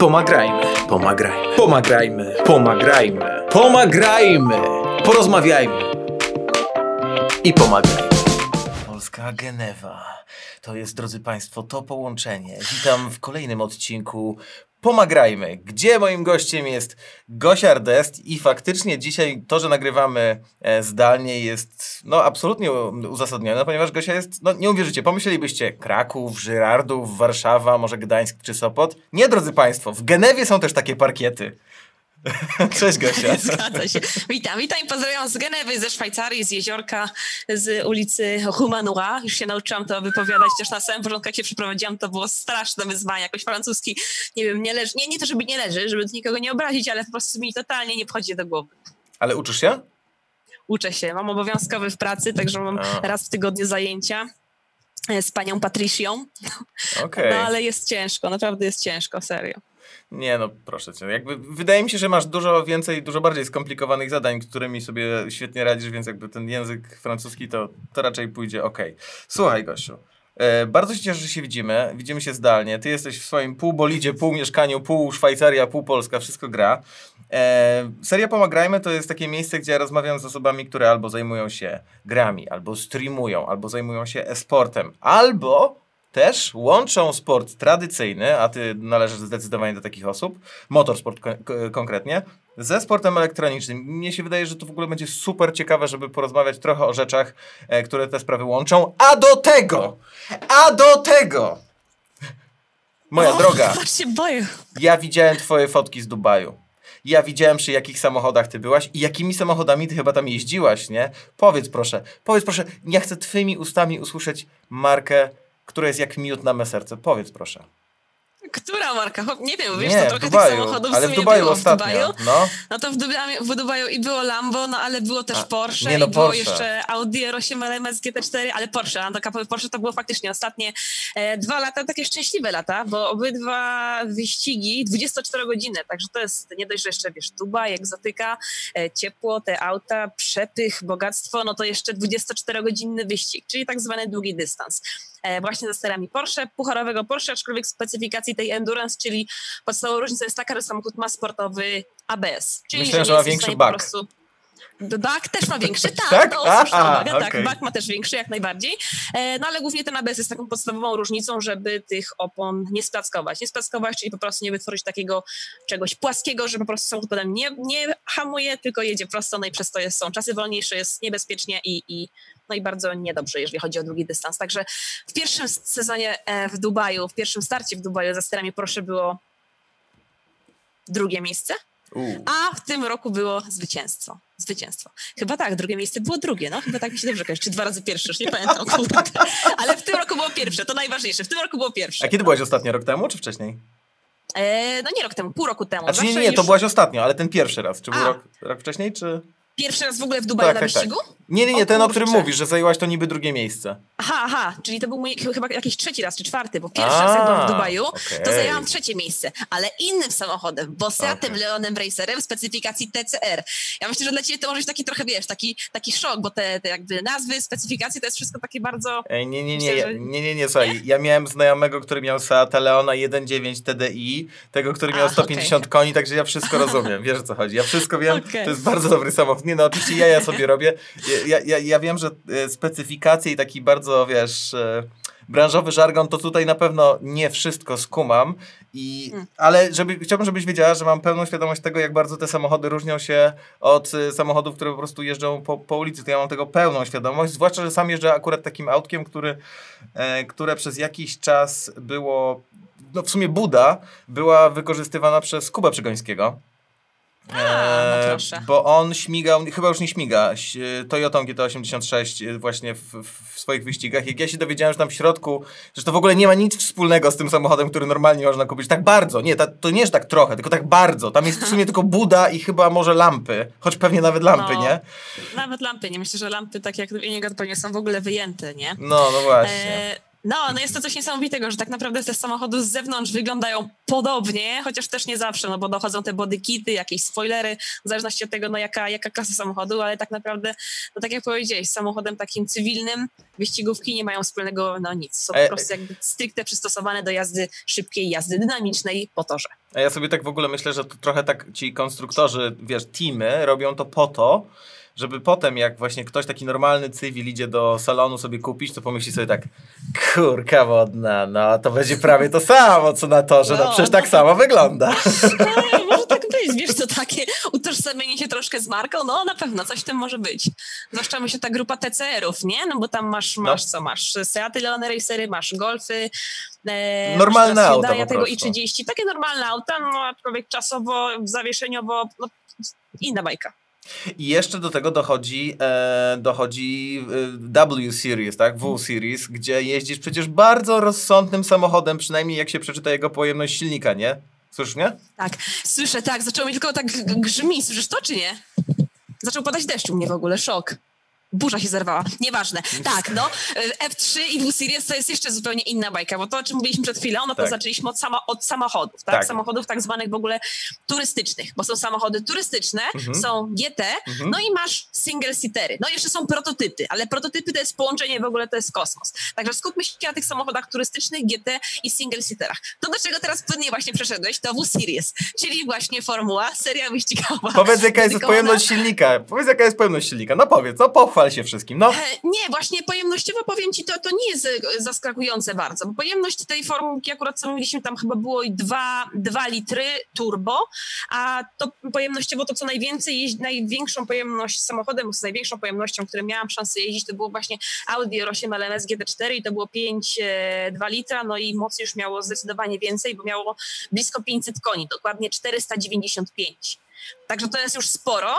Pomagajmy, pomagajmy, pomagajmy, pomagajmy, pomagajmy, porozmawiajmy i pomagajmy. Polska Genewa. To jest, drodzy Państwo, to połączenie. Witam w kolejnym odcinku Pomagrajmy, gdzie moim gościem jest Gosia Ardest i faktycznie dzisiaj to, że nagrywamy e, zdalnie jest no absolutnie uzasadnione, ponieważ Gosia jest, no nie uwierzycie, pomyślelibyście Kraków, Żyrardów, Warszawa, może Gdańsk czy Sopot. Nie, drodzy Państwo, w Genewie są też takie parkiety. Cześć Gosia. Zgadza się. Witam, witam i pozdrawiam z Genewy, ze Szwajcarii, z jeziorka, z ulicy Humanua. Już się nauczyłam to wypowiadać, też na samym początku jak się przeprowadziłam, to było straszne wyzwanie, jakoś francuski, nie wiem, nie leży, nie, nie to żeby nie leży, żeby nikogo nie obrazić, ale po prostu mi totalnie nie wchodzi do głowy. Ale uczysz się? Uczę się, mam obowiązkowy w pracy, także mam A. raz w tygodniu zajęcia e, z panią Patricią. Okay. No ale jest ciężko, naprawdę jest ciężko, serio. Nie, no proszę cię. Jakby wydaje mi się, że masz dużo więcej, dużo bardziej skomplikowanych zadań, którymi sobie świetnie radzisz, więc jakby ten język francuski to, to raczej pójdzie ok. Słuchaj, Gosiu. E, bardzo się cieszę, że się widzimy. Widzimy się zdalnie. Ty jesteś w swoim pół bolidzie, pół mieszkaniu, pół Szwajcaria, pół Polska, wszystko gra. E, seria Pomagrajmy to jest takie miejsce, gdzie ja rozmawiam z osobami, które albo zajmują się grami, albo streamują, albo zajmują się e-sportem, albo też łączą sport tradycyjny, a ty należysz zdecydowanie do takich osób, motorsport ko konkretnie, ze sportem elektronicznym. Mnie się wydaje, że to w ogóle będzie super ciekawe, żeby porozmawiać trochę o rzeczach, e, które te sprawy łączą. A do tego! A do tego! Moja o, droga. się boję. Ja widziałem twoje fotki z Dubaju. Ja widziałem przy jakich samochodach ty byłaś i jakimi samochodami ty chyba tam jeździłaś, nie? Powiedz proszę, powiedz proszę, ja chcę twoimi ustami usłyszeć markę która jest jak miód na me serce. Powiedz proszę. Która marka? Nie wiem, wiesz, nie, to trochę Dubaju, tych samochodów ale w, w Dubaju było. ostatnio. W Dubaju. No. no to w Dubaju, w Dubaju i było Lambo, no ale było też A, Porsche nie no, i było Porsche. jeszcze Audi R8 LMS GT4, ale Porsche, no Porsche to było faktycznie ostatnie e, dwa lata, takie szczęśliwe lata, bo obydwa wyścigi 24 godziny, także to jest nie dość, że jeszcze wiesz, Dubaj, egzotyka, e, ciepło, te auta, przepych, bogactwo, no to jeszcze 24-godzinny wyścig, czyli tak zwany długi dystans. E, właśnie ze sterami Porsche, pucharowego Porsche, aczkolwiek specyfikacji tej Endurance, czyli podstawowa różnica jest taka, że samochód ma sportowy ABS. Czyli Myślę, że, ma większy bak. Bak też ma większy, tak, tak? to Aha, uwagę, okay. tak, bak ma też większy jak najbardziej, e, no ale głównie ten ABS jest taką podstawową różnicą, żeby tych opon nie splackować, nie splackować, czyli po prostu nie wytworzyć takiego czegoś płaskiego, że po prostu samochód potem nie, nie hamuje, tylko jedzie prosto, no i przez to jest, są czasy wolniejsze, jest niebezpiecznie i, i no i bardzo niedobrze, jeżeli chodzi o długi dystans. Także w pierwszym sezonie e, w Dubaju, w pierwszym starcie w Dubaju za sterami proszę było drugie miejsce, a w tym roku było zwycięstwo. Zwycięstwo. Chyba tak, drugie miejsce było drugie, no chyba tak mi się dobrze kojarzy, czy dwa razy pierwsze, już nie pamiętam, kurde. Ale w tym roku było pierwsze, to najważniejsze, w tym roku było pierwsze. A kiedy byłaś ostatnio, rok temu czy wcześniej? E, no nie rok temu, pół roku temu. A czy nie, nie, nie, to byłaś ostatnio, ale ten pierwszy raz. Czy był rok, rok wcześniej, czy... Pierwszy raz w ogóle w Dubaju tak, na tak, tak. wyścigu? Tak. Nie, nie, nie, o, ten, kurczę. o którym mówisz, że zajęłaś to niby drugie miejsce. Aha, aha, czyli to był mój chyba jakiś trzeci raz, czy czwarty, bo pierwszy A, raz jak byłam w Dubaju, okay. to zajęłam trzecie miejsce, ale innym samochodem, Bossatem okay. Leonem Racerem w specyfikacji TCR. Ja myślę, że dla ciebie to może być taki trochę, wiesz, taki, taki szok, bo te, te jakby nazwy, specyfikacje to jest wszystko takie bardzo... Ej, nie, nie, nie, myślę, że... nie, nie, nie, słuchaj, nie? ja miałem znajomego, który miał Seata Leona 1.9 TDI, tego, który miał A, 150 okay. koni, także ja wszystko rozumiem, wiesz o co chodzi, ja wszystko wiem, to jest bardzo dobry samochód. Nie no, oczywiście ja, ja sobie robię, ja, ja, ja wiem, że e, specyfikacje i taki bardzo, wiesz, e, branżowy żargon, to tutaj na pewno nie wszystko skumam, i, hmm. ale żeby, chciałbym, żebyś wiedziała, że mam pełną świadomość tego, jak bardzo te samochody różnią się od e, samochodów, które po prostu jeżdżą po, po ulicy. To ja mam tego pełną świadomość, zwłaszcza, że sam jeżdżę akurat takim autkiem, który, które przez jakiś czas było, no w sumie Buda była wykorzystywana przez Kubę Przygońskiego. A, no e, bo on śmigał, chyba już nie śmiga, Toyotą GT86 e, właśnie w, w, swoich wyścigach. Jak ja się dowiedziałem, że tam w środku, że to w ogóle nie ma nic wspólnego z tym samochodem, który normalnie można kupić. Tak bardzo, nie, ta, to nie jest tak trochę, tylko tak bardzo. Tam jest w sumie tylko buda i chyba może lampy, choć pewnie nawet lampy, no, nie? Nawet lampy, nie myślę, że lampy tak jak w Enigat pewnie są w ogóle wyjęte, nie? No, no właśnie. E No, no jest to coś niesamowitego, że tak naprawdę te samochody z zewnątrz wyglądają podobnie, chociaż też nie zawsze, no bo dochodzą te bodykity, jakieś spoilery, w zależności od tego, no jaka, jaka klasa samochodu, ale tak naprawdę, no tak jak powiedziałeś, z samochodem takim cywilnym wyścigówki nie mają wspólnego, no nic. Są po e, prostu jakby stricte przystosowane do jazdy szybkiej, jazdy dynamicznej po torze. A ja sobie tak w ogóle myślę, że to trochę tak ci konstruktorzy, wiesz, teamy robią to po to, żeby potem jak właśnie ktoś taki normalny cywil idzie do salonu sobie kupić, to pomyśli sobie tak, kurka wodna, no to będzie prawie to samo, co na torze, no, no przecież tak samo wygląda. No, może tak być, wiesz, to takie utożsamienie się troszkę z marką, no na pewno coś w tym może być. Zwłaszcza myślę ta grupa TCR-ów, nie? No bo tam masz, masz no. co, masz Seaty Leon Racery, masz Golfy, E, normalne auta po tego i30. Takie normalne auta, no aczkolwiek czasowo, zawieszeniowo, no, inna bajka. I jeszcze do tego dochodzi, e, dochodzi e, W Series, tak? W Series, gdzie jeździsz przecież bardzo rozsądnym samochodem, przynajmniej jak się przeczyta jego pojemność silnika, nie? Słyszysz mnie? Tak, słyszę, tak. Zaczęło mi tylko tak grzmi. Słyszysz to, czy nie? Zaczął padać deszcz u mnie w ogóle, szok burza się zerwała. Nieważne. Tak, no. F3 i W Series to jest jeszcze zupełnie inna bajka, bo to, o czym mówiliśmy przed chwilą, no to tak. zaczęliśmy od, sama, od samochodów, tak? tak? Samochodów tak zwanych w ogóle turystycznych, bo są samochody turystyczne, mhm. są GT, mhm. no i masz single-seatery. No jeszcze są prototypy, ale prototypy to jest połączenie w ogóle, to jest kosmos. Także skupmy się na tych samochodach turystycznych, GT i single-seaterach. To do czego teraz płynnie właśnie przeszedłeś, to W Series, czyli właśnie formuła, seria wyścigowa. Powiedz, jaka jest pojemność silnika. Powiedz, jaka jest pojemność silnika. No powiedz, no pochwal pochwal się wszystkim. No. E, nie, właśnie pojemnościowo powiem ci, to, to nie jest e, zaskakujące bardzo, bo pojemność tej formułki akurat co mieliśmy tam chyba było 2, 2 litry turbo, a to pojemnościowo to co najwięcej, jeździ, największą pojemność samochodem z największą pojemnością, którym miałam szansę jeździć, to było właśnie Audi R8 LMS GT4 i to było 5, 2 e, litra, no i mocy już miało zdecydowanie więcej, bo miało blisko 500 koni, dokładnie 495. Także to jest już sporo,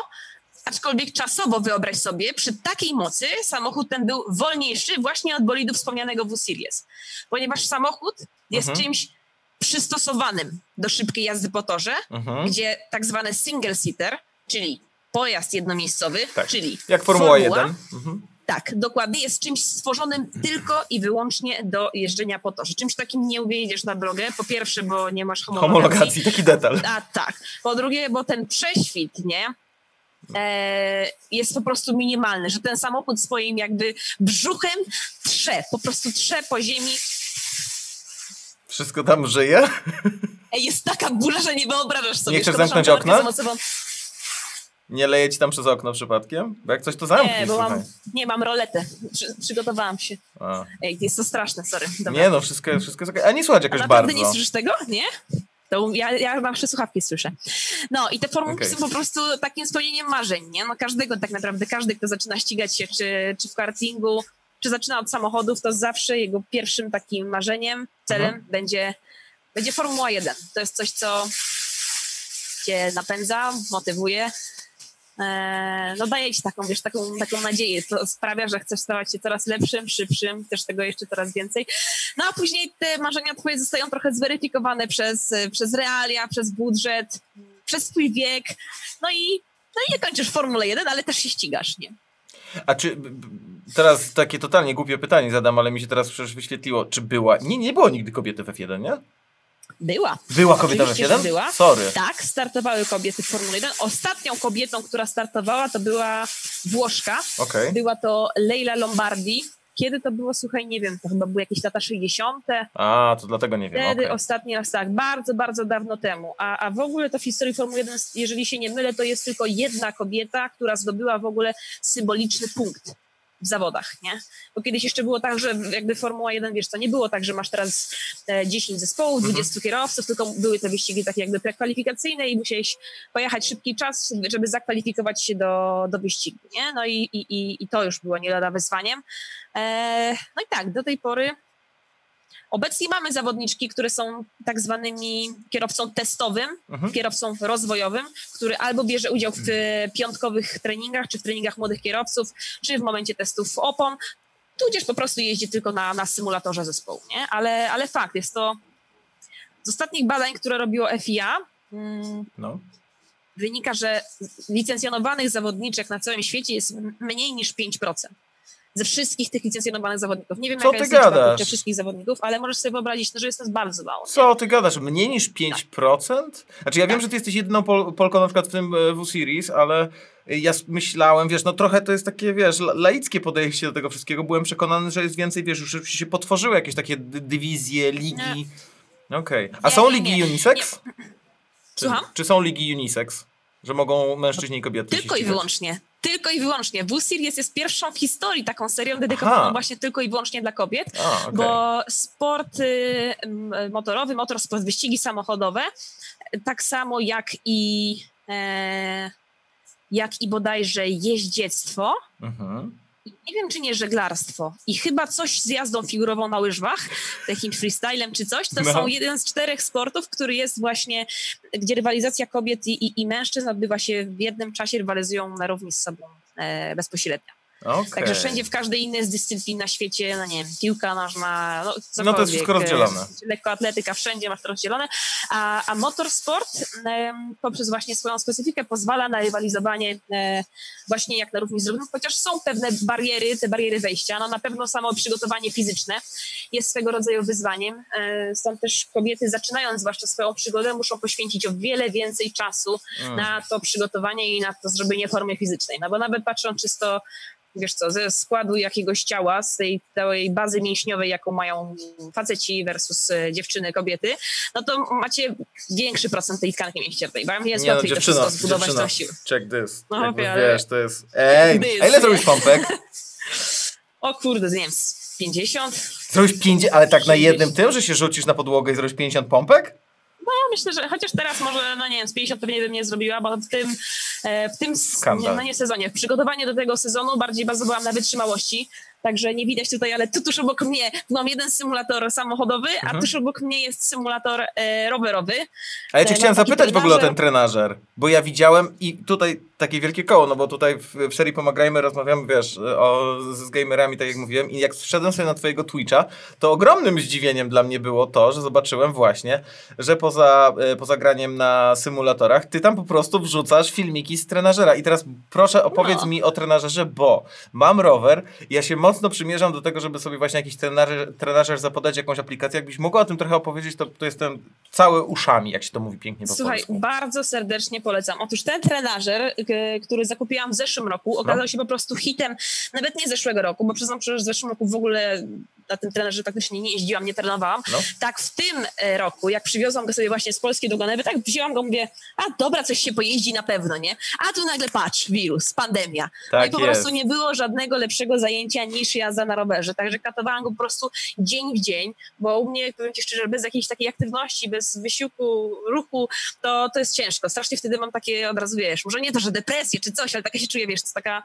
Aczkolwiek czasowo wyobraź sobie, przy takiej mocy samochód ten był wolniejszy właśnie od bolidu wspomnianego w Series, ponieważ samochód jest mhm. czymś przystosowanym do szybkiej jazdy po torze, mhm. gdzie tak zwany single seater, czyli pojazd jednomiejscowy, tak. czyli jak Formuła, Formuła 1. Mhm. Tak, dokładnie. Jest czymś stworzonym tylko i wyłącznie do jeżdżenia po torze. Czymś takim nie wyjedziesz na drogę. Po pierwsze, bo nie masz homologacji. Homologacji, taki detal. A tak. Po drugie, bo ten prześwit, nie? E, jest po prostu minimalny, że ten samochód swoim jakby brzuchem trze, po prostu trze po ziemi. Wszystko tam żyje? Jest taka burza, że nie wyobrażasz sobie. Nie chcesz zamknąć okna? Nie leje ci tam przez okno przypadkiem? Bo jak coś to zamknij. Nie, bo mam, nie, mam roletę. Przy, przygotowałam się. A. Ej, jest to straszne, sorry. Dobra. Nie no, wszystko, wszystko jest okej. A nie słuchaj jakoś A bardzo. nie słyszysz tego? Nie? To ja, ja zawsze słuchawki słyszę. No i te formułki okay. są po prostu takim spełnieniem marzeń, nie? No każdego tak naprawdę, każdy, kto zaczyna ścigać się, czy, czy w kartingu, czy zaczyna od samochodów, to zawsze jego pierwszym takim marzeniem, celem mhm. będzie, będzie Formuła 1. To jest coś, co cię napędza, motywuje, no daje ci taką, wiesz, taką, taką nadzieję. To sprawia, że chcesz stawać się coraz lepszym, szybszym, też tego jeszcze coraz więcej. No a później te marzenia twoje zostają trochę zweryfikowane przez, przez realia, przez budżet, przez twój wiek. No i, no i nie kończysz Formule 1, ale też się ścigasz, nie? A czy teraz takie totalnie głupie pytanie zadam, ale mi się teraz przecież wyświetliło, czy była. Nie, nie było nigdy kobiety w F1, nie? Była. Była kobieta w F1? Była. Sorry. Tak, startowały kobiety w Formule 1. Ostatnią kobietą, która startowała, to była Włoszka. Okay. Była to Leila Lombardi. Kiedy to było? Słuchaj, nie wiem, to chyba były jakieś lata 60. A, to dlatego nie wiem. Wtedy okay. ostatni raz tak, bardzo, bardzo dawno temu. A, a w ogóle to w historii Formuły 1, jeżeli się nie mylę, to jest tylko jedna kobieta, która zdobyła w ogóle symboliczny punkt w zawodach, nie? Bo kiedyś jeszcze było tak, że jakby Formuła 1, wiesz, to nie było tak, że masz teraz 10 e, zespołów, 20 mhm. kierowców, tylko były te wyścigi takie jakby prekwalifikacyjne i musiałeś pojechać szybki czas, żeby zakwalifikować się do, do wyścigu, nie? No i, i, i to już było nie lada wyzwaniem. E, no i tak, do tej pory Obecnie mamy zawodniczki, które są tak zwanymi kierowcą testowym, mhm. kierowcą rozwojowym, który albo bierze udział w piątkowych treningach, czy w treningach młodych kierowców, czy w momencie testów opon, tudzież po prostu jeździ tylko na, na symulatorze zespołu, nie? Ale, ale fakt, jest to z ostatnich badań, które robiło FIA, mm, no. wynika, że licencjonowanych zawodniczek na całym świecie jest mniej niż 5%. Ze wszystkich tych licencjonowanych zawodników. Nie wiem, Co jaka ty jest gadasz? wszystkich zawodników, ale możesz sobie wyobrazić, no, że jest to bardzo mało. Co ty gadasz? Mniej niż 5%? Znaczy ja wiem, że ty jesteś jedyną Pol Polką na przykład w tym e, W-Series, ale ja myślałem, wiesz, no trochę to jest takie, wiesz, laickie podejście do tego wszystkiego. Byłem przekonany, że jest więcej, wiesz, już się potworzyły jakieś takie dywizje, ligi. Okej. Okay. A nie, są ligi nie, unisex? Nie. Słucham? Czy, czy są ligi unisex? Że mogą mężczyźni i kobiety Tylko i wyłącznie. Tylko i wyłącznie. W-Series jest pierwszą w historii taką serią dedykowaną Aha. właśnie tylko i wyłącznie dla kobiet, A, okay. bo sport y, motorowy, motorsport, wyścigi samochodowe, tak samo jak i e, jak i bodajże jeździectwo, mhm nie wiem, czy nie żeglarstwo i chyba coś z jazdą figurową na łyżwach, takim freestylem czy coś, to no. są jeden z czterech sportów, który jest właśnie, gdzie rywalizacja kobiet i, i, i mężczyzn odbywa się w jednym czasie, rywalizują na równi z sobą e, bezpośrednio. Okay. Także wszędzie, w każdej innej z dyscyplin na świecie, no nie wiem, piłka nożna, no, no to jest wszystko rozdzielone. Lekkoatletyka, wszędzie masz to rozdzielone, a, a motorsport e, poprzez właśnie swoją specyfikę pozwala na rywalizowanie e, właśnie jak na równi z równym, chociaż są pewne bariery, te bariery wejścia, no na pewno samo przygotowanie fizyczne jest swego rodzaju wyzwaniem, e, stąd też kobiety zaczynając zwłaszcza swoją przygodę muszą poświęcić o wiele więcej czasu mm. na to przygotowanie i na to zrobienie formy fizycznej, no bo nawet patrząc czysto wiesz co, ze składu jakiegoś ciała, z tej całej bazy mięśniowej, jaką mają faceci versus e, dziewczyny, kobiety, no to macie większy procent tej tkanki mięśniowej. Bo jest nie, łatwiej no, dziewczyno, to wszystko zbudować na siłę. Check this. No, Jakby, ale... wiesz, to jest... Ej, this. a ile zrobisz pompek? o kurde, nie wiem, 50? Zrobisz 50, ale tak na jednym tym, że się rzucisz na podłogę i zrobisz 50 pompek? No myślę, że chociaż teraz może, no nie wiem, z 50 pewnie bym nie zrobiła, bo w tym, e, w tym nie, no nie sezonie, w przygotowaniu do tego sezonu bardziej bazowałam na wytrzymałości, Także nie widać tutaj, ale tu tuż obok mnie mam jeden symulator samochodowy, mhm. a tuż obok mnie jest symulator e, rowerowy. A ja cię e, chciałem zapytać trenażer. w ogóle o ten trenażer, bo ja widziałem i tutaj takie wielkie koło, no bo tutaj w, w serii Pomagajmy rozmawiamy, wiesz, o, z gamerami, tak jak mówiłem i jak wszedłem sobie na twojego Twitcha, to ogromnym zdziwieniem dla mnie było to, że zobaczyłem właśnie, że poza, e, poza graniem na symulatorach, ty tam po prostu wrzucasz filmiki z trenażera i teraz proszę opowiedz no. mi o trenażerze, bo mam rower, ja się mocno przymierzam do tego, żeby sobie właśnie jakiś trenażer, trenażer zapodać, jakąś aplikację. Jakbyś mogła o tym trochę opowiedzieć, to, to jestem cały uszami, jak się to mówi pięknie po Słuchaj, polsku. bardzo serdecznie polecam. Otóż ten trenażer, który zakupiłam w zeszłym roku, okazał no. się po prostu hitem, nawet nie zeszłego roku, bo przyznam że w zeszłym roku w ogóle na tym trenerze praktycznie nie jeździłam, nie trenowałam. No. Tak w tym e, roku, jak przywiozłam go sobie właśnie z Polski do Ganewy, tak wzięłam go, mówię, a dobra, coś się pojeździ na pewno, nie? A tu nagle patrz, wirus, pandemia. Tak no i po jest. prostu nie było żadnego lepszego zajęcia niż jazda na rowerze. Także katowałam go po prostu dzień w dzień, bo u mnie, powiem ci szczerze, bez jakiejś takiej aktywności, bez wysiłku, ruchu, to, to jest ciężko. Strasznie wtedy mam takie od razu, wiesz, może nie to, że depresję czy coś, ale taka się czuję, wiesz, to taka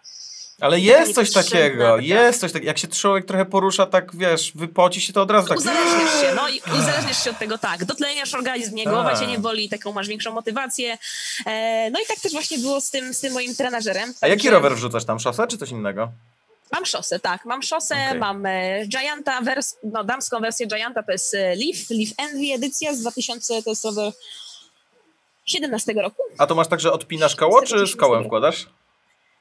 ale jest coś takiego, jest coś takiego. Jak się człowiek trochę porusza, tak wiesz, wypoci się, to od razu tak... Uzależniasz się, no i uzależniasz się od tego, tak. Dotleniasz organizm, nie, głowa cię nie boli, taką masz większą motywację. E, no i tak też właśnie było z tym, z tym moim trenażerem. A jaki rower wrzucasz tam? Szosę czy coś innego? Mam szosę, tak. Mam szosę, okay. mam e, Gianta, wers no damską wersję Gianta to jest e, Leaf, Leaf Envy edycja z 2000, to jest rower 17 roku. A to masz tak, że odpinasz koło, czy z kołem wkładasz?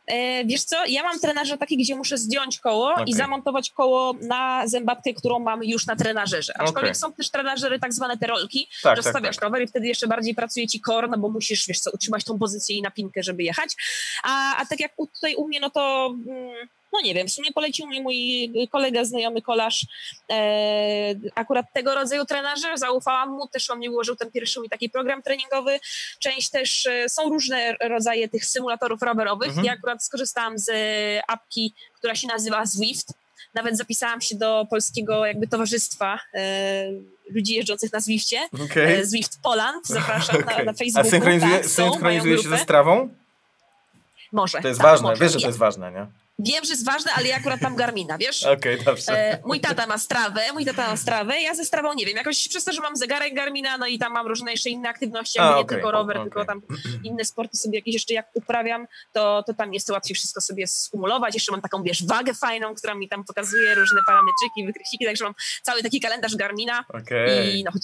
E, wiesz co, ja mam trenażer taki, gdzie muszę zdjąć koło okay. i zamontować koło na zębatkę, którą mam już na trenażerze. Aczkolwiek okay. są też trenażery, tak zwane te rolki, tak, rozstawiasz tak, tak. rower i wtedy jeszcze bardziej pracuje ci core, no bo musisz, wiesz co, utrzymać tą pozycję i napinkę, żeby jechać. A, a tak jak tutaj u mnie, no to... Mm, no nie wiem, w sumie polecił mi mój kolega, znajomy kolarz e, akurat tego rodzaju trenażer, zaufałam mu, też on mi ułożył ten pierwszy mój taki program treningowy. Część też, e, są różne rodzaje tych symulatorów rowerowych. Mhm. Ja akurat skorzystałam z apki, która się nazywa Zwift. Nawet zapisałam się do polskiego jakby towarzystwa e, ludzi jeżdżących na Zwiftie. Okay. E, Zwift Poland, zapraszam okay. na, na Facebooku. A synchronizuje, tak, synchronizuje się ze strawą? Może. To jest tak, ważne, może. wiesz, że to jest ważne, nie? Wiem, że jest ważne, ale ja akurat mam Garmina, wiesz? Okej, okay, dobrze. E, mój tata ma strawę, mój tata ma strawę, ja ze strawą nie wiem. Jakoś przez to, że mam zegarek Garmina, no i tam mam różne jeszcze inne aktywności, a, nie okay, tylko rower, okay. tylko tam inne sporty sobie jakieś jeszcze jak uprawiam, to, to tam jest łatwiej wszystko sobie skumulować. Jeszcze mam taką, wiesz, wagę fajną, która mi tam pokazuje różne parametryki, wykresiki, także mam cały taki kalendarz Garmina. I no, choć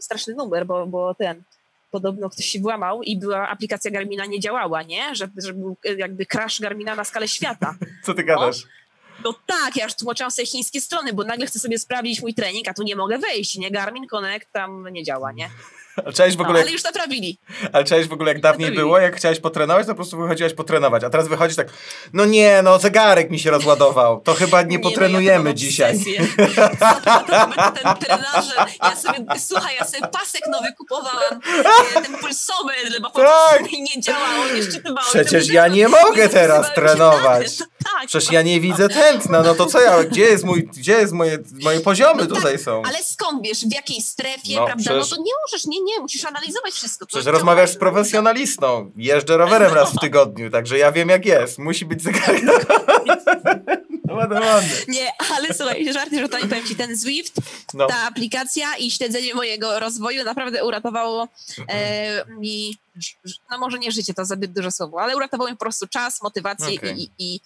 straszny numer, bo, bo ten podobno ktoś się włamał i była aplikacja Garmina nie działała, nie? Że, że był jakby crash Garmina na skalę świata. Co ty gadasz? No tak, ja już tłumaczyłam sobie chińskie strony, bo nagle chcę sobie sprawdzić mój trening, a tu nie mogę wejść, nie? Garmin Connect tam nie działa, nie? Ale czaisz w ogóle... No, ale już naprawili. Ale czaisz w ogóle jak dawniej było, jak chciałeś potrenować, to po prostu wychodziłaś potrenować, a teraz wychodzisz tak, no nie, no zegarek mi się rozładował, to chyba nie, nie potrenujemy no ja dzisiaj. ten trenażer, ja sobie, słuchaj, ja sobie pasek nowy kupowałam, ten pulsometr, bo po tak. prostu nie działało, nie szczytywało. Przecież ja nie mogę teraz trenować. Tak. Przecież ja nie widzę tętna, no to co ja, gdzie jest mój, gdzie jest moje, moje poziomy no tutaj tak, są? Ale skąd wiesz, w jakiej strefie, no, prawda? Przecież... No to nie możesz, nie, nie, musisz analizować wszystko. Przecież rozmawiasz z profesjonalistą. Jeżdżę rowerem raz w tygodniu, także ja wiem jak jest. Musi być zegarek. Nie, ale słuchaj, żarty rzutami powiem ci, ten Zwift, no. ta aplikacja i śledzenie mojego rozwoju naprawdę uratowało e, mi no może nie życie, to zbyt duże słowo, ale uratowało mi po prostu czas, motywację okay. i, i,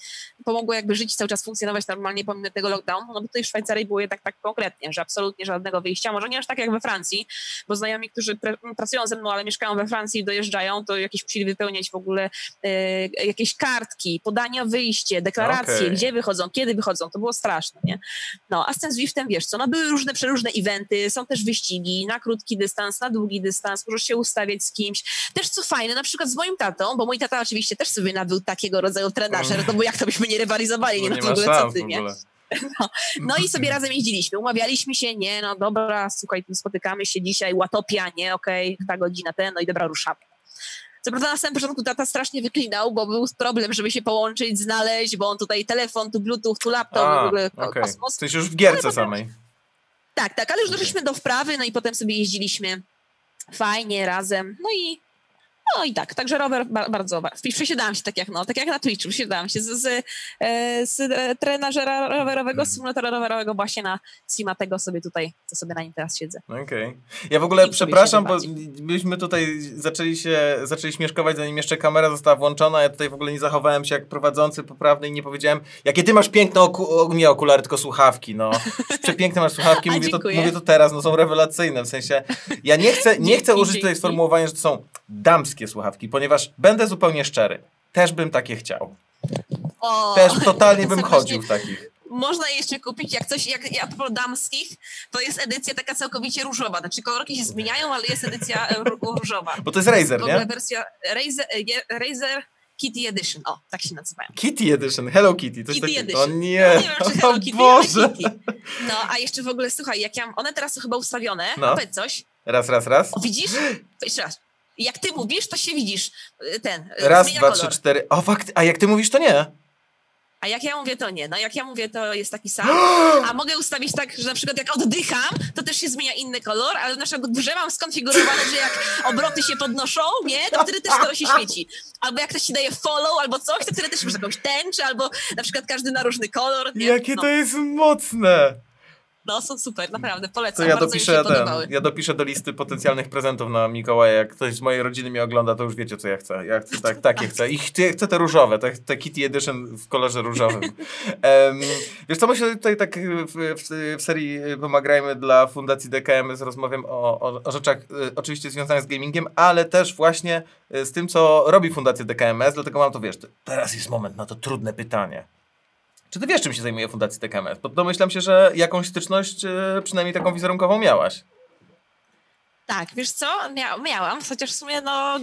pomogło jakby żyć cały czas funkcjonować normalnie pomimo tego lockdownu, no bo tutaj w Szwajcarii było jednak tak konkretnie, że absolutnie żadnego wyjścia, może nie aż tak jak we Francji, bo znajomi, którzy pracują ze mną, ale mieszkają we Francji i dojeżdżają, to jakieś musieli wypełniać w ogóle e, jakieś kartki, podania wyjście, deklaracje, okay. gdzie wychodzą, kiedy wychodzą, to było straszne, nie? No, a z tym Zwiftem, wiesz co, no były różne, przeróżne eventy, są też wyścigi na krótki dystans, na długi dystans, możesz się ustawiać z kimś, też co fajne, na przykład z moim tatą, bo mój tata oczywiście też sobie nabył takiego rodzaju trenażer, no bo jak to byśmy nie rywalizowali, nie, no, no to w ogóle co ty, nie? No, no, i sobie razem jeździliśmy, umawialiśmy się, nie, no dobra, słuchaj, spotykamy się dzisiaj, łatopia, nie, okej, okay, ta godzina ten, no i dobra, ruszamy. Co prawda na samym początku tata strasznie wyklinał, bo był problem, żeby się połączyć, znaleźć, bo on tutaj telefon, tu bluetooth, tu laptop, A, w ogóle okay. kosmos. Jesteś już w gierce potem, samej. Tak, tak, ale już doszliśmy do wprawy, no i potem sobie jeździliśmy fajnie, razem, no i no i tak, także rower bardzo, przesiadałam się tak jak, no, tak jak na Twitchu, przesiadałam się z, z, e, z, z trenażera rowerowego, z symulatora rowerowego właśnie na Sima tego sobie tutaj, co sobie na nim teraz siedzę. Okej. Okay. Ja w ogóle I przepraszam, bo myśmy tutaj zaczęli się, zaczęli śmieszkować, zanim jeszcze kamera została włączona, ja tutaj w ogóle nie zachowałem się jak prowadzący poprawny i nie powiedziałem, jakie ty masz piękne oku nie okulary, tylko słuchawki, no. Przepiękne masz słuchawki, mówię to, mówię to teraz, no są rewelacyjne, w sensie, ja nie chcę, nie chcę użyć tutaj sformułowania, że to są damskie słuchawki, ponieważ będę zupełnie szczery, też bym takie chciał. O, też totalnie bym chodził w takich. Można je jeszcze kupić, jak coś, jak ja po damskich, to jest edycja taka całkowicie różowa. Znaczy kolorki się zmieniają, ale jest edycja różowa. Bo to jest Razer, nie? wersja Razer, Razer Kitty Edition. O, tak się nazywają. Kitty Edition, Hello Kitty. To Kitty taki... Edition. O nie, no, nie wiem, czy Hello Kitty, Boże. Kitty. No, a jeszcze w ogóle, słuchaj, jak ja, one teraz są chyba ustawione, no. powiedz coś. Raz, raz, raz. O, widzisz? To jeszcze raz jak ty mówisz, to się widzisz. Y, ten. Y, Raz, dwa, kolor. trzy, cztery. O, fakt. A jak ty mówisz, to nie. A jak ja mówię, to nie. No jak ja mówię, to jest taki sam. A mogę ustawić tak, że na przykład jak oddycham, to też się zmienia inny kolor, ale na przykład drzewa mam skonfigurowane, że jak obroty się podnoszą, nie, to wtedy też kolor się świeci. Albo jak ktoś ci daje follow albo coś, to wtedy też masz jakąś tęczę, albo na przykład każdy na różny kolor. Nie? Jakie no. to jest mocne! No, są super, naprawdę, polecam. To ja dopiszę, ten, ja dopiszę do listy potencjalnych prezentów na Mikołaja. Jak ktoś z mojej rodziny mnie ogląda, to już wiecie, co ja chcę. Ja chcę tak, takie chcę. I chcę te różowe, te, te Kitty Edition w kolorze różowym. Um, wiesz co, myślę tutaj tak w, w, w, serii Pomagajmy dla Fundacji DKMS rozmawiam o, o, o rzeczach y, oczywiście związanych z gamingiem, ale też właśnie y, z tym, co robi Fundacja DKMS, dlatego mam to, wiesz, teraz jest moment na to trudne pytanie. Czy ty wiesz, czym się zajmuje Fundacja TKMS? Bo domyślam się, że jakąś styczność, e, przynajmniej taką wizerunkową miałaś. Tak, wiesz co, Mia miałam, chociaż w sumie no,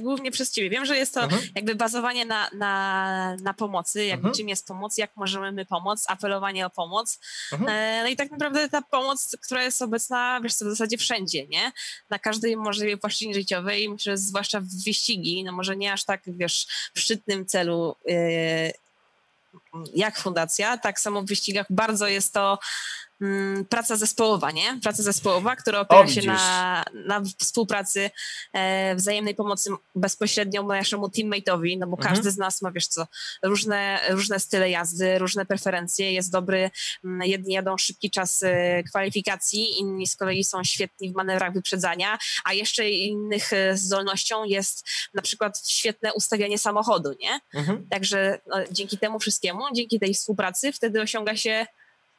głównie przez ciebie. Wiem, że jest to mhm. jakby bazowanie na, na, na pomocy, jakby mhm. czym jest pomoc, jak możemy my pomóc, apelowanie o pomoc. Mhm. E, no i tak naprawdę ta pomoc, która jest obecna, wiesz co, w zasadzie wszędzie, nie? Na każdej możliwej płaszczyźnie życiowej, myślę, że zwłaszcza w wyścigi, no może nie aż tak, wiesz, w szczytnym celu yy, jak fundacja, tak samo w wyścigach. Bardzo jest to praca zespołowa, nie? Praca zespołowa, która opiera o, się na, na współpracy, e, wzajemnej pomocy bezpośrednio naszemu teammate'owi, no bo mhm. każdy z nas ma, wiesz co, różne, różne style jazdy, różne preferencje, jest dobry, mm, jedni jadą szybki czas e, kwalifikacji, inni z kolei są świetni w manewrach wyprzedzania, a jeszcze innych e, zdolnością jest na przykład świetne ustawianie samochodu, nie? Mhm. Także no, dzięki temu wszystkiemu, dzięki tej współpracy wtedy osiąga się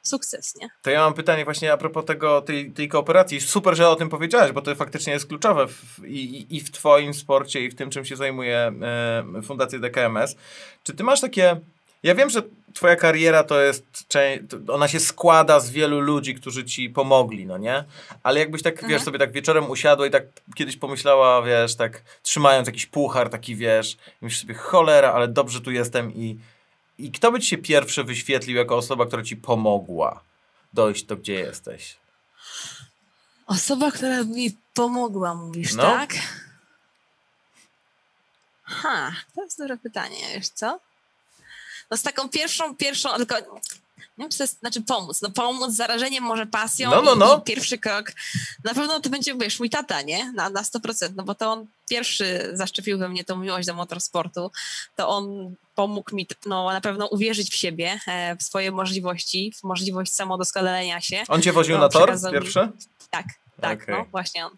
sukces, nie? To ja mam pytanie właśnie a propos tego, tej, tej kooperacji. Super, że o tym powiedziałeś, bo to faktycznie jest kluczowe w, i, i w twoim sporcie i w tym, czym się zajmuje e, Fundacja DKMS. Czy ty masz takie Ja wiem, że twoja kariera to jest, ona się składa z wielu ludzi, którzy ci pomogli, no nie? Ale jakbyś tak, mhm. wiesz, sobie tak wieczorem usiadła i tak kiedyś pomyślała, wiesz, tak trzymając jakiś puchar taki, wiesz, myślisz sobie, cholera, ale dobrze tu jestem i, i kto by ci się pierwszy wyświetlił jako osoba, która ci pomogła dojść do gdzie jesteś? Osoba, która mi pomogła, mówisz, no. tak? Ha, to jest dobre pytanie, wiesz co? No z taką pierwszą, pierwszą, tylko nie wiem, czy to jest, znaczy pomóc, no pomóc zarażeniem może pasją no, no, no. Pierwszy krok, na pewno to będzie, wiesz, mój tata, nie? Na, na 100%, no bo to on pierwszy zaszczepił we mnie tą miłość do motorsportu, to on pomógł mi no, na pewno uwierzyć w siebie, e, w swoje możliwości, w możliwość samodoskonalenia się. On cię woził no, na tor pierwszy? Mi, tak, tak, okay. no właśnie on.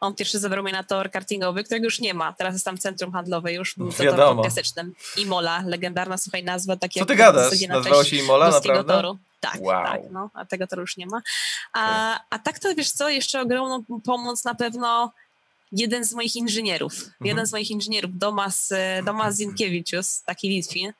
On pierwszy zabrał mnie na tor kartingowy, którego już nie ma. Teraz jest tam centrum handlowe już, był to tor piasecznym. Imola, legendarna, słuchaj, nazwa. Tak Co ty gadasz? Nazywało się Imola, naprawdę? Toru. Tak, wow. tak, no, a tego toru już nie ma. A, okay. a tak to, wiesz co, jeszcze ogromną pomoc na pewno jeden z moich inżynierów, jeden z moich inżynierów, Domas, e, Domas Zinkiewicz, taki Litwin,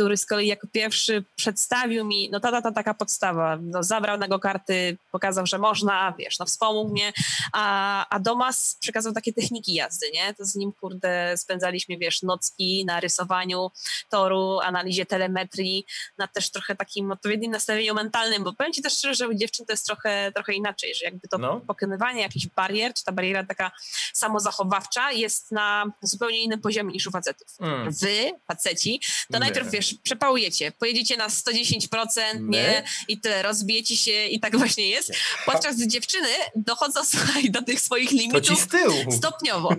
który z kolei jako pierwszy przedstawił mi, no ta, ta, ta taka podstawa, no, zabrał na go karty, pokazał, że można, wiesz, no wspomógł mnie, a, a Domas przekazał takie techniki jazdy, nie? To z nim, kurde, spędzaliśmy, wiesz, nocki na rysowaniu toru, analizie telemetrii, na też trochę takim odpowiednim nastawieniu mentalnym, bo powiem ci też szczerze, że u dziewczyn to jest trochę, trochę inaczej, że jakby to no. pokonywanie jakichś barier, czy ta bariera taka samozachowawcza jest na zupełnie innym poziomie niż u facetów. Mm. Wy, faceci, to nie. najpierw, wiesz, przepałujecie, pojedziecie na 110%, My? nie, i tyle, rozbijecie się i tak właśnie jest. Podczas gdy dziewczyny dochodzą, słuchaj, do tych swoich limitów to ci z tyłu. stopniowo.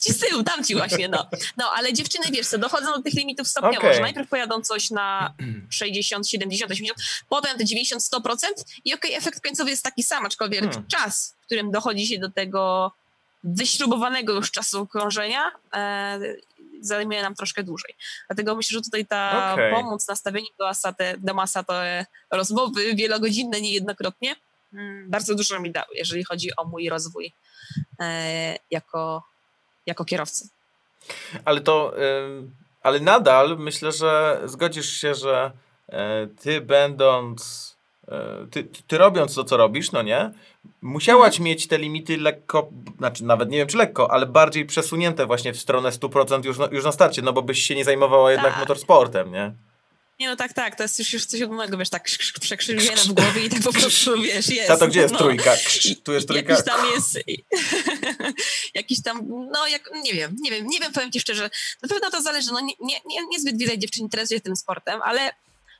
Ci z tyłu, tam ci właśnie, no. No, ale dziewczyny, wiesz co, dochodzą do tych limitów stopniowo, okay. że najpierw pojadą coś na 60, 70, 80, potem te 90, 100% i okej, okay, efekt końcowy jest taki sam, aczkolwiek hmm. czas, w którym dochodzi się do tego wyśrubowanego już czasu krążenia e, zajmuje nam troszkę dłużej. Dlatego myślę, że tutaj ta okay. pomoc, nastawienie do, asate, do masa, to rozmowy wielogodzinne niejednokrotnie mm, bardzo dużo mi dały, jeżeli chodzi o mój rozwój e, jako, jako kierowcy. Ale to, ale nadal myślę, że zgodzisz się, że e, ty będąc E, ty, ty, robiąc to, co robisz, no nie, musiałaś mhm. mieć te limity lekko, znaczy nawet nie wiem czy lekko, ale bardziej przesunięte właśnie w stronę 100% już, już na starcie, no bo byś się nie zajmowała jednak tak. motorsportem, nie? Nie, no tak, tak, to jest już, już coś odmownego, wiesz, tak przekrzywione w głowie i tak po prostu, wiesz, jest. Tato, gdzie jest no. trójka? Tu jest trójka? Jakiś tam jest, jakiś tam, no jak, nie wiem, nie wiem, nie wiem, powiem ci szczerze, na pewno to zależy, no nie, nie, nie, niezbyt wiele dziewczyn interesuje się tym sportem, ale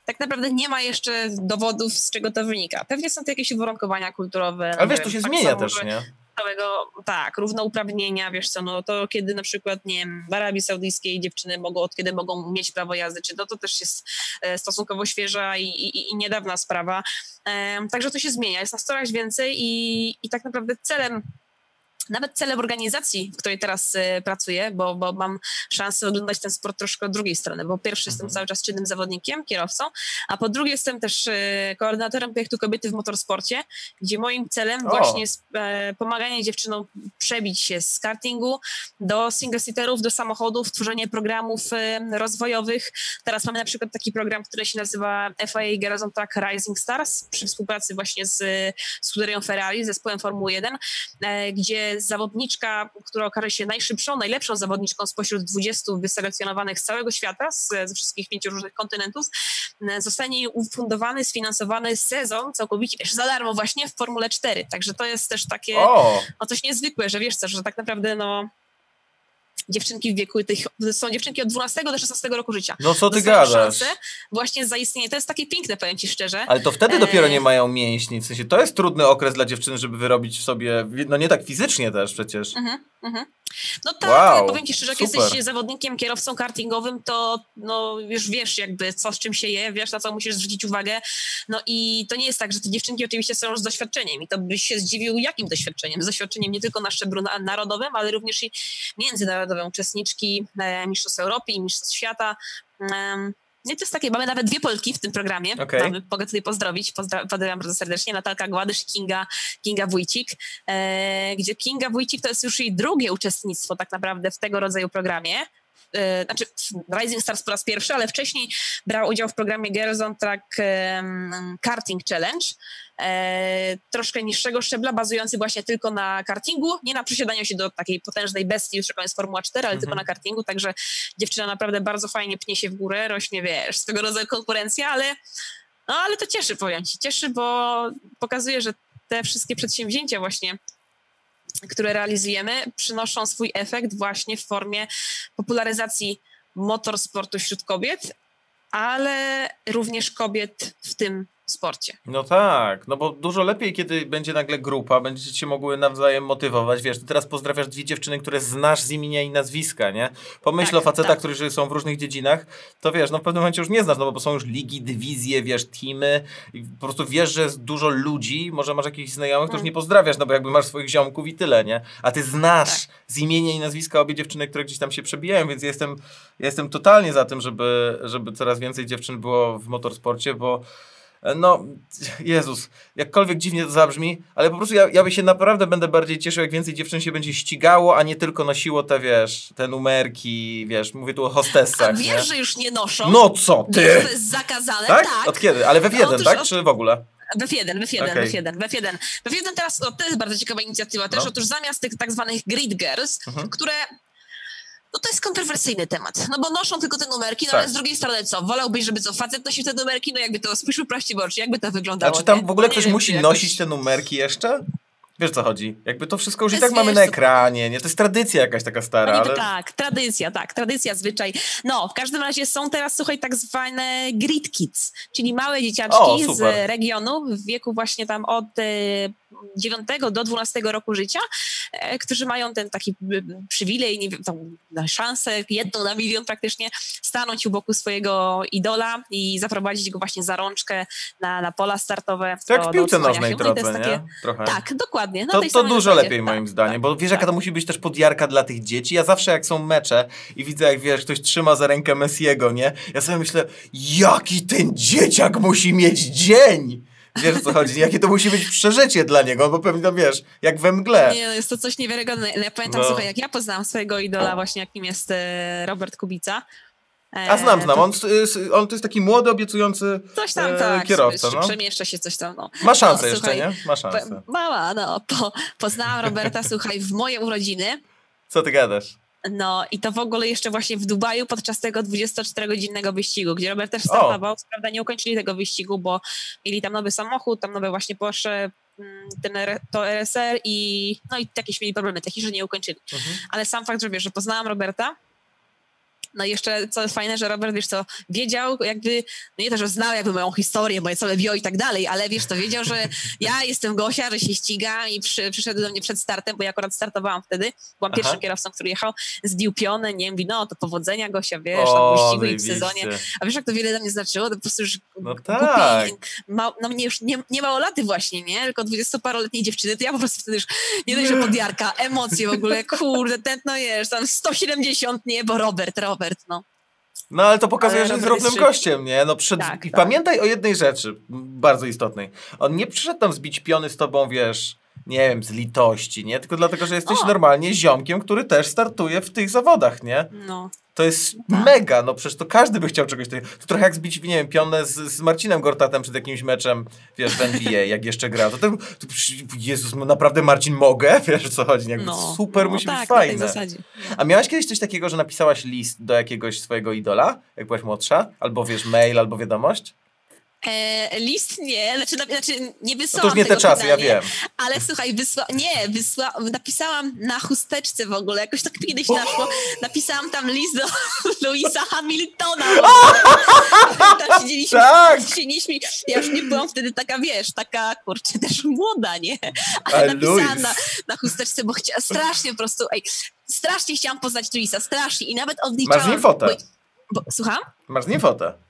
tak naprawdę nie ma jeszcze dowodów, z czego to wynika. Pewnie są to jakieś uwarunkowania kulturowe. Ale wiesz, to się tak zmienia też, nie? Całego, tak, równouprawnienia, wiesz co, no to kiedy na przykład, nie wiem, w Arabii Saudyjskiej dziewczyny mogą, od kiedy mogą mieć prawo jazdy, czy to, to też jest e, stosunkowo świeża i, i, i niedawna sprawa. Także to się zmienia, jest nas coraz więcej i, i tak naprawdę celem nawet celem organizacji, w której teraz y, pracuję, bo, bo mam szansę oglądać ten sport troszkę od drugiej strony, bo pierwszy jestem mhm. cały czas czynnym zawodnikiem, kierowcą, a po drugie jestem też y, koordynatorem projektu Kobiety w Motorsporcie, gdzie moim celem o. właśnie jest e, pomaganie dziewczynom przebić się z kartingu do single-seaterów, do samochodów, tworzenie programów y, rozwojowych. Teraz mamy na przykład taki program, który się nazywa FIA Garage Track Rising Stars przy współpracy właśnie z skuderią Ferrari, zespołem Formuły 1, e, gdzie zawodniczka, która okaże się najszybszą, najlepszą zawodniczką spośród 20 wyselekcjonowanych z całego świata, z, ze wszystkich pięciu różnych kontynentów, e, zostanie ufundowany, sfinansowany sezon całkowicie za darmo właśnie w Formule 4. Także to jest też takie o. No, coś niezwykłe, że wiesz co, że tak naprawdę no dziewczynki w wieku tych, są dziewczynki od 12 do 16 roku życia. No co ty gadasz? szansę właśnie za istnienie. To jest takie piękne, powiem ci szczerze. Ale to wtedy dopiero e, nie mają mięśni, w sensie to jest trudny okres dla dziewczyny, żeby wyrobić w sobie, no nie tak fizycznie też przecież. Mhm, mhm. No tak, wow, powiem ci szczerze, jak super. jesteś zawodnikiem, kierowcą kartingowym, to no, już wiesz jakby co z czym się je, wiesz na co musisz zwrócić uwagę. No i to nie jest tak, że te dziewczynki oczywiście są już z doświadczeniem i to byś się zdziwił jakim doświadczeniem. Z doświadczeniem nie tylko na szczeblu narodowym, ale również i międzynarodowym. Uczestniczki e, Mistrzostw Europy i Mistrzostw Świata. Nie, to jest takie, mamy nawet dwie Polki w tym programie. Okay. Mamy, mogę tutaj pozdrowić, Pozdra pozdrawiam bardzo serdecznie, Natalka Gładysz i Kinga, Kinga Wójcik, e, gdzie Kinga Wójcik to jest już jej drugie uczestnictwo tak naprawdę w tego rodzaju programie. E, znaczy Rising Stars po raz pierwszy, ale wcześniej brał udział w programie Girls on Track Karting Challenge, e, troszkę niższego szczebla, bazujący właśnie tylko na kartingu, nie na przesiadaniu się do takiej potężnej bestii, już jaką jest Formuła 4, ale mhm. tylko na kartingu, także dziewczyna naprawdę bardzo fajnie pnie się w górę, rośnie, wiesz, z tego rodzaju konkurencja, ale no ale to cieszy, powiem ci, cieszy, bo pokazuje, że te wszystkie przedsięwzięcia właśnie które realizujemy, przynoszą swój efekt właśnie w formie popularyzacji motorsportu wśród kobiet, ale również kobiet w tym sporcie. No tak, no bo dużo lepiej, kiedy będzie nagle grupa, będziecie się mogły nawzajem motywować. Wiesz, ty teraz pozdrawiasz dwie dziewczyny, które znasz z imienia i nazwiska, nie? Pomyśl tak, o facetach, tak. którzy są w różnych dziedzinach, to wiesz, no w pewnym momencie już nie znasz, no bo są już ligi, dywizje, wiesz, teamy i po prostu wiesz, że jest dużo ludzi, może masz jakichś znajomych, których mm. nie pozdrawiasz, no bo jakby masz swoich ziomków i tyle, nie? A ty znasz tak. z imienia i nazwiska obie dziewczyny, które gdzieś tam się przebijają, więc jestem, jestem totalnie za tym, żeby, żeby coraz więcej dziewczyn było w motorsporcie, bo no, Jezus, jakkolwiek dziwnie to zabrzmi, ale po prostu ja, ja by się naprawdę będę bardziej cieszył, jak więcej dziewczyn się będzie ścigało, a nie tylko nosiło te, wiesz, te numerki, wiesz, mówię tu o hostessach. A wiesz, nie? że już nie noszą? No co ty? To jest zakazane, tak? tak. Od kiedy? Ale we w jeden, tak? Czy w ogóle? We jeden, we jeden, okay. we jeden, we jeden. We jeden teraz, o, to jest bardzo ciekawa inicjatywa też, no. otóż zamiast tych tak zwanych grid girls, mhm. które no to jest kontrowersyjny temat, no bo noszą tylko te numerki, no tak. ale z drugiej strony co, wolałbyś, żeby co, facet nosił te numerki, no jakby to, spójrzmy prościej w oczy, jakby to wyglądało, A czy tam w ogóle no, ktoś wiem, musi nosić te numerki jeszcze? Wiesz co chodzi? Jakby to wszystko już i tak mamy na ekranie, nie? To jest tradycja jakaś taka stara, no ale... Tak, tradycja, tak, tradycja, zwyczaj. No, w każdym razie są teraz, słuchaj, tak zwane grid kids, czyli małe dzieciaczki o, z regionu w wieku właśnie tam od 9 do 12 roku życia, e, którzy mają ten taki przywilej, nie wiem, tą szansę, jedną na milion praktycznie, stanąć u boku swojego idola i zaprowadzić go właśnie za rączkę na, na pola startowe. Tak jak w piłce nożnej trochę, no takie, Trochę. Tak, dokładnie. to, to dużo lepiej moim tak, zdaniem, tak, bo wiesz, tak. jaka to musi być też podjarka dla tych dzieci. Ja zawsze jak są mecze i widzę, jak wiesz, ktoś trzyma za rękę Messiego, nie? Ja sobie myślę, jaki ten dzieciak musi mieć dzień! Wiesz co chodzi? Jakie to musi być przeżycie dla niego, bo pewnie, no wiesz, jak we mgle. Nie, no jest to coś niewiarygodnego. Ja pamiętam, no. słuchaj, jak ja poznałam swojego idola właśnie, jakim jest e, Robert Kubica. A znam, znam. On, on to jest taki młody, obiecujący coś tam, e, tak, kierowca. No. Przemieszcza się coś tam. No. Ma szansę no, jeszcze, słuchaj, nie? Ma szansę. Mała, no. Po, poznałam Roberta, słuchaj, w moje urodziny. Co ty gadasz? No i to w ogóle jeszcze właśnie w Dubaju podczas tego 24-godzinnego wyścigu, gdzie Robert też startował. Co prawda nie ukończyli tego wyścigu, bo mieli tam nowy samochód, tam nowe właśnie Porsche, mm, ten, to RSR i no i jakieś mieli problemy takie, że nie ukończyli. Mhm. Ale sam fakt, że wiesz, że poznałam Roberta, no i jeszcze, co jest fajne, że Robert, wiesz co, wiedział jakby, no nie to, że znał jakby moją historię, moje całe bio i tak dalej, ale wiesz, to wiedział, że ja jestem Gosia, że się ściga i przy, przyszedł do mnie przed startem, bo ja akurat startowałam wtedy, byłam Aha. pierwszym kierowcą, który jechał, zdiupiony, nie mówi, no to powodzenia Gosia, wiesz, o, tam wyścigu i w sezonie, a wiesz, jak to wiele dla mnie znaczyło, to po prostu już no tak. Głupi, ma, no mnie już nie, nie małolaty właśnie, nie, tylko dwudziestoparoletniej dziewczyny, to ja po prostu wtedy już, nie dość, że podjarka, emocje w ogóle, kurde, tętno jesz, tam 170, nie, bo Robert, Robert, No. No ale to pokazuje, ale że jest równym gościem, nie? No przed... tak, I tak. pamiętaj o jednej rzeczy, bardzo istotnej. On nie przyszedł tam zbić piony z tobą, wiesz, nie wiem, z litości, nie? Tylko dlatego, że jesteś o. normalnie ziomkiem, który też startuje w tych zawodach, nie? No. To jest tak. mega, no przecież to każdy by chciał czegoś takiego. To trochę jak zbić, nie wiem, pionę z, z Marcinem Gortatem przed jakimś meczem, wiesz, w NBA, jak jeszcze grał. To, to, to Jezus, no naprawdę Marcin mogę? Wiesz, o co chodzi? Jakby no, super, no, musi tak, być fajne. A miałaś kiedyś coś takiego, że napisałaś list do jakiegoś swojego idola, jak byłaś młodsza? Albo wiesz, mail, albo wiadomość? E, list nie, znaczy, znaczy nie wysłałam. No to już nie te czasy, pytania, ja wiem. Ale słuchaj, wysła, nie, wysła, napisałam na chusteczce w ogóle, jakoś tak kiedyś naszło. Napisałam tam list do Louisa Hamiltona. tam siedzieliśmy, tak. siedzieliśmy, ja już nie byłam wtedy taka, wiesz, taka, kurczę, też młoda, nie? Ale A napisałam na, na, chusteczce, bo chciałam strasznie po prostu, ej, strasznie chciałam poznać Louisa, strasznie i nawet odliczałam. Masz nim fotę? Bo, bo, słucham? Masz nim fotę?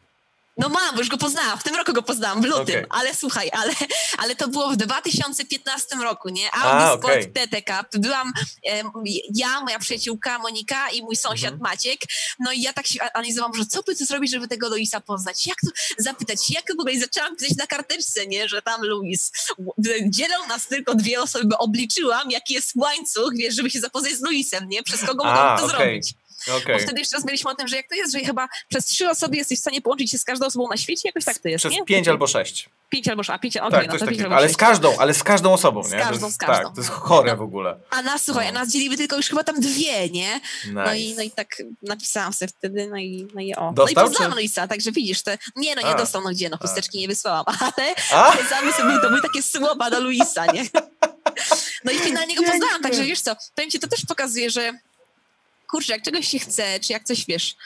No mam, bo już go poznałam. W tym roku go poznałam, w lutym. Okay. Ale słuchaj, ale, ale to było w 2015 roku, nie? Audi A, okay. Sport TT Cup. Byłam e, ja, moja przyjaciółka Monika i mój sąsiad mhm. Maciek. No i ja tak się analizowałam, że co by tu zrobić, żeby tego Luisa poznać? Jak tu zapytać? Jak w ogóle? I zaczęłam pisać na karteczce, nie? Że tam Luis. Dzielą nas tylko dwie osoby, bo obliczyłam, jaki jest łańcuch, wiesz, żeby się zapoznać z Luisem, nie? Przez kogo mogłam to okay. zrobić. Okay. Bo wtedy jeszcze rozmawialiśmy o tym, że jak to jest, że chyba przez trzy osoby jesteś w stanie połączyć się z każdą osobą na świecie, jakoś tak to jest, Przez nie? pięć albo sześć. Pięć albo sześć, a pięć, okay, tak, no, pięć albo Ale z każdą, ale z każdą osobą, z nie? Każdą, z każdą. Tak, to jest chore no. w ogóle. A nas, słuchaj, no. nas dzieliły tylko już chyba tam dwie, nie? Nice. No, i, no i tak napisałam sobie wtedy, no i, no i o. Dostał, no i poznałam Luisa, także widzisz, te, nie no, nie a. dostał, no gdzie, no chusteczki nie wysłałam, ale a? sobie, to były takie słowa do Luisa, nie? No i finalnie go poznałam, także wiesz co, powiem ci, to też pokazuje, że kurczę, jak czegoś się chce, czy jak coś wiesz,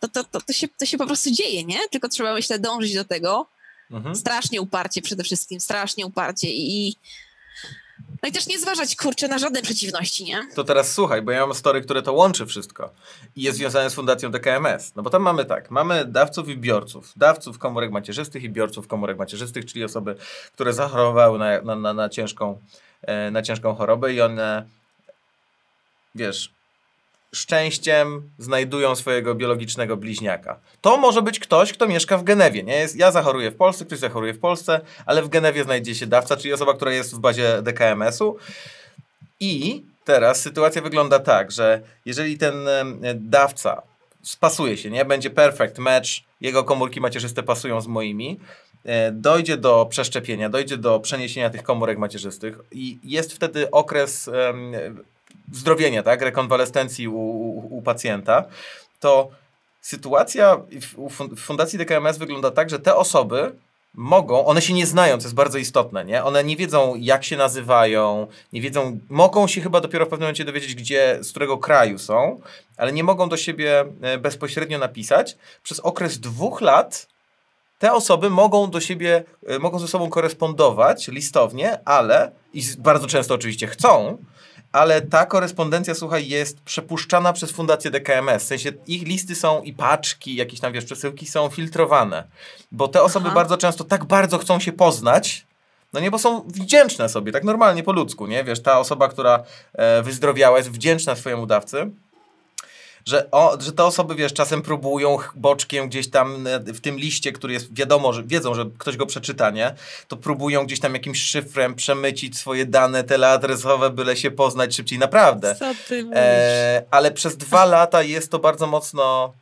to, to, to, to, się, to się po prostu dzieje, nie? Tylko trzeba, myślę, dążyć do tego. Mhm. Strasznie uparcie przede wszystkim, strasznie uparcie i no i też nie zważać, kurczę, na żadne przeciwności, nie? To teraz słuchaj, bo ja mam story, które to łączy wszystko i jest związane z fundacją DKMS. No bo tam mamy tak, mamy dawców i biorców. Dawców komórek macierzystych i biorców komórek macierzystych, czyli osoby, które zachorowały na, na, na, na ciężką, e, na ciężką chorobę i one, wiesz, szczęściem znajdują swojego biologicznego bliźniaka. To może być ktoś, kto mieszka w Genewie. Nie? Jest, ja zachoruję w Polsce, ktoś zachoruje w Polsce, ale w Genewie znajdzie się dawca, czyli osoba, która jest w bazie DKMS-u. I teraz sytuacja wygląda tak, że jeżeli ten dawca spasuje się, nie będzie perfect match, jego komórki macierzyste pasują z moimi, e, dojdzie do przeszczepienia, dojdzie do przeniesienia tych komórek macierzystych i jest wtedy okres zdrowienia, tak, rekonwalescencji u, u, u pacjenta, to sytuacja w, w Fundacji DKMS wygląda tak, że te osoby mogą, one się nie znają, co jest bardzo istotne, nie? One nie wiedzą, jak się nazywają, nie wiedzą, mogą się chyba dopiero w pewnym momencie dowiedzieć, gdzie, z którego kraju są, ale nie mogą do siebie e, bezpośrednio napisać. Przez okres dwóch lat te osoby mogą do siebie, e, mogą ze sobą korespondować listownie, ale, i bardzo często oczywiście chcą, ale ta korespondencja, słuchaj, jest przepuszczana przez Fundację DKMS. W sensie ich listy są i paczki, jakieś tam, wiesz, przesyłki są filtrowane. Bo te osoby Aha. bardzo często tak bardzo chcą się poznać, no nie, bo są wdzięczne sobie, tak normalnie po ludzku, nie? Wiesz, ta osoba, która e, wyzdrowiała jest wdzięczna swojemu dawcy, że, o, że te osoby, wiesz, czasem próbują boczkiem gdzieś tam e, w tym liście, który jest wiadomo, że wiedzą, że ktoś go przeczyta, nie? To próbują gdzieś tam jakimś szyfrem przemycić swoje dane teleadresowe, byle się poznać szybciej, naprawdę. Co ty mówisz? E, ale przez dwa lata jest to bardzo mocno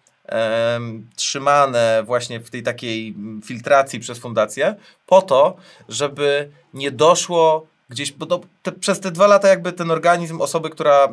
trzymane właśnie w tej takiej filtracji przez fundację, po to, żeby nie doszło gdzieś, bo to, te, przez te dwa lata jakby ten organizm osoby, która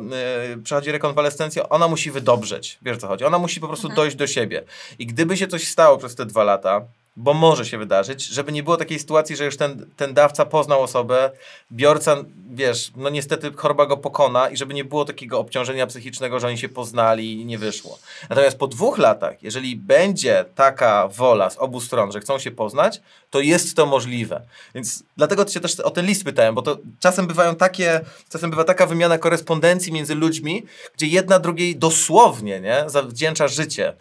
y, przechodzi rekonwalescencję, ona musi wydobrzeć, wiesz co chodzi, ona musi po prostu mhm. dojść do siebie. I gdyby się coś stało przez te dwa lata, bo może się wydarzyć, żeby nie było takiej sytuacji, że już ten, ten dawca poznał osobę, biorca, wiesz, no niestety choroba go pokona i żeby nie było takiego obciążenia psychicznego, że oni się poznali i nie wyszło. Natomiast po dwóch latach, jeżeli będzie taka wola z obu stron, że chcą się poznać, to jest to możliwe. Więc dlatego cię też o ten list pytałem, bo to czasem bywają takie, czasem bywa taka wymiana korespondencji między ludźmi, gdzie jedna drugiej dosłownie, nie, zawdzięcza życie.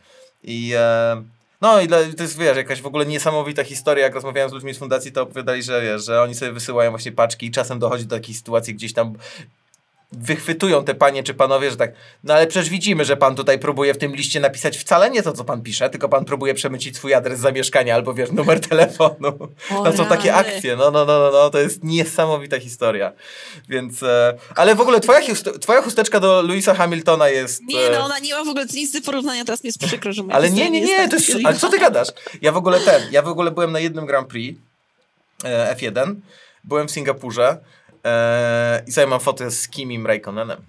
I... E, no i to jest, wiesz, jakaś w ogóle niesamowita historia, jak rozmawiałem z ludźmi z fundacji, to opowiadali, że wiesz, że oni sobie wysyłają właśnie paczki i czasem dochodzi do takiej sytuacji gdzieś tam wychwytują te panie czy panowie, że tak, no ale przecież widzimy, że pan tutaj próbuje w tym liście napisać wcale nie to, co pan pisze, tylko pan próbuje przemycić swój adres zamieszkania albo wiesz, numer telefonu. O, no są takie akcje, no, no, no, no, no, to jest niesamowita historia. Więc, e, ale w ogóle twoja, twoja chusteczka do Louisa Hamiltona jest... Nie, no ona nie ma w ogóle nic do porównania, teraz mi jest przykro, że Ale nie, nie, nie, to jest, ale co ty gadasz? Ja w ogóle ten, ja w ogóle byłem na jednym Grand Prix e, F1, byłem w Singapurze, Eee, I sobie mam fotę z Kimim Raikkonenem.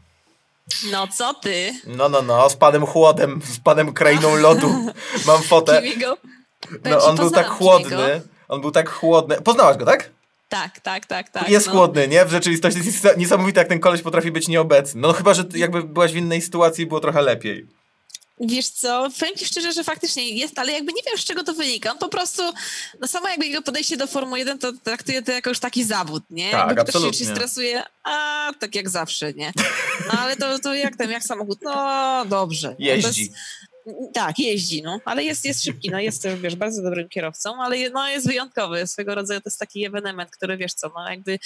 No co ty? No, no, no, z panem chłodem, z panem krainą lodu. Mam fotę. Kimiego? No, on był tak chłodny. On był tak chłodny. Poznałaś go, tak? Tak, tak, tak, tak. Jest no. chłodny, nie? W rzeczywistości jest niesamowite, jak ten koleś potrafi być nieobecny. No chyba, że jakby byłaś w innej sytuacji i było trochę lepiej. Wiesz co, powiem ci szczerze, że faktycznie jest, ale jakby nie wiem, z czego to wynika. On po prostu, no samo jakby jego podejście do Formuły 1 to traktuje to jako już taki zawód, nie? Tak, jakby absolutnie. ktoś się stresuje, a tak jak zawsze, nie? No ale to, to jak ten, jak samochód? No dobrze. Jeździ. tak, jeździ, no, ale jest, jest szybki, no jest też, wiesz, bardzo dobrym kierowcą, ale no, jest wyjątkowy, swego rodzaju to jest taki ewenement, który, wiesz co, no jakby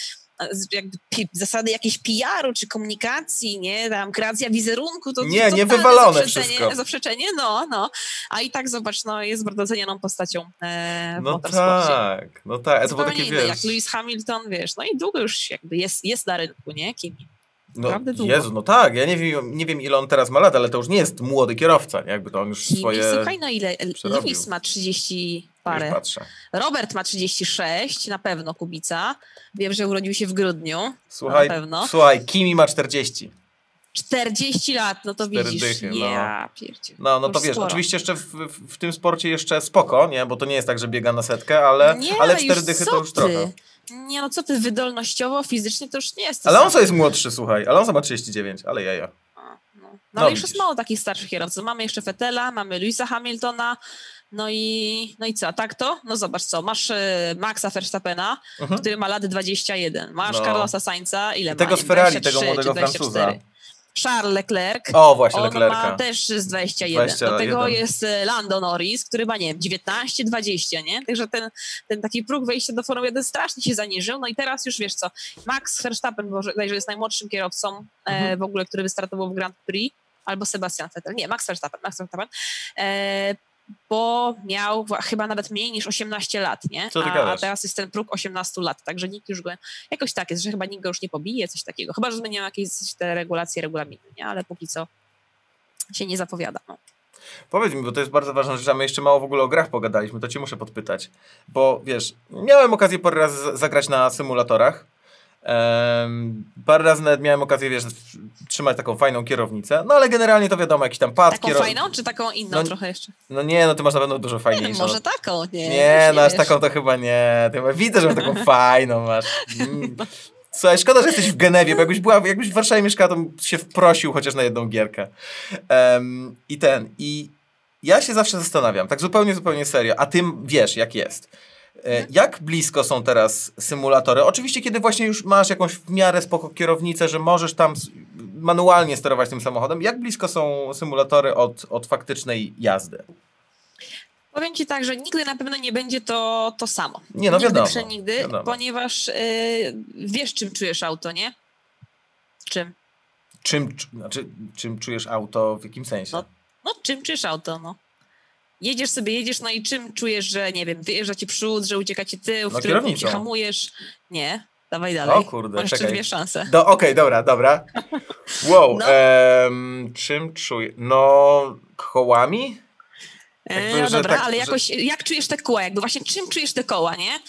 jakby zasady jakiejś PR-u czy komunikacji, nie, tam kreacja wizerunku, to Nie, nie wywalone zaprzeczenie, wszystko. Zaprzeczenie, no, no. A i tak zobacz, no, jest bardzo cenioną postacią e, w No tak, no tak. To było takie, wiesz... jak Lewis Hamilton, wiesz, no i długo już jakby jest, jest na rynku, nie, Kimi. No, Naprawdę długo. Jezu, no tak, ja nie wiem, nie wiem ile on teraz ma lat, ale to już nie jest młody kierowca, nie? jakby to on już I swoje... Słuchaj, no ile, Lewis ma 30 parę. Robert ma 36, na pewno Kubica. Wiem, że urodził się w grudniu. Słuchaj, na pewno. słuchaj Kimi ma 40. 40 lat, no to widzisz. Dychy, no. Ja, no, no to wiesz, sporo. oczywiście jeszcze w, w, w, tym sporcie jeszcze spoko, nie? Bo to nie jest tak, że biega na setkę, ale, nie, ale cztery dychy to już ty? trochę. Nie, no co ty, wydolnościowo, fizycznie to już nie jest. Ale on co jest młodszy, słuchaj. Ale on ma 39, ale jaja. A, no. no, no ale już jest mało takich starszych kierowców. Mamy jeszcze Fetela, mamy Louisa Hamiltona, no i, no i co, tak to? No zobacz co, masz y, Maxa Verstappena, uh-huh. który ma lat 21, masz no. Carlosa Sainza, ile I tego ma? Tego z Ferrari, tego młodego Francuza. Charles Leclerc. O, właśnie, on ma też z 21. 21. Do tego jest Lando Norris, który ma, nie wiem, 19, 20, nie? Także ten, ten taki próg wejścia do Formuły 1 strasznie się zaniżył. No i teraz już wiesz co, Max Verstappen, bo że jest najmłodszym kierowcą e, mhm. w ogóle, który wystartował w Grand Prix, albo Sebastian Vettel, nie, Max Verstappen, Max Verstappen, e, bo miał chyba nawet mniej niż 18 lat, nie? A, a teraz jest ten próg 18 lat, także nikt już go, jakoś tak jest, że chyba nikt go już nie pobije, coś takiego. Chyba, że zmieniają jakieś te regulacje, regulaminy, nie? Ale póki co się nie zapowiada. No. Powiedz mi, bo to jest bardzo ważna rzecz, a my jeszcze mało w ogóle o grach pogadaliśmy, to cię muszę podpytać. Bo wiesz, miałem okazję parę razy zagrać na symulatorach Um, parę razy nawet miałem okazję, wiesz, trzymać taką fajną kierownicę, no ale generalnie to wiadomo, jakiś tam pad. Taką kierow... fajną, czy taką inną no, trochę jeszcze? No nie, no ty masz na pewno dużo fajniejszą. Może taką, nie. Nie, no aż taką to chyba nie. Ty, widzę, że taką fajną masz. Mm. Słuchaj, szkoda, że jesteś w Genewie, bo jakbyś, była, jakbyś w Warszawie mieszkała, to się wprosił chociaż na jedną gierkę. Um, I ten, i ja się zawsze zastanawiam, tak zupełnie, zupełnie serio, a ty wiesz, jak jest jak blisko są teraz symulatory? Oczywiście, kiedy właśnie już masz jakąś w miarę spoko kierownicę, że możesz tam manualnie sterować tym samochodem, jak blisko są symulatory od, od faktycznej jazdy? Powiem ci tak, że nigdy na pewno nie będzie to to samo. Nie, no nigdy wiadomo. Przenigdy, wiadomo. ponieważ yy, wiesz, czym czujesz auto, nie? Czym? Czym, znaczy, czym czujesz auto, w jakim sensie? No, no czym czujesz auto, no jedziesz sobie, jedziesz, no i czym czujesz, że nie wiem, wyjeżdża ci przód, że ucieka ci tył, w no, którym hamujesz? Nie, dawaj dalej. O kurde, Masz czekaj. dwie szanse. Do, Okej, okay, dobra, dobra. Wow, no. em, czym czuję? No, kołami? Jakby, no dobra, tak, ale jakoś, że... jak czujesz te koła? Jakby właśnie czym czujesz te koła, nie?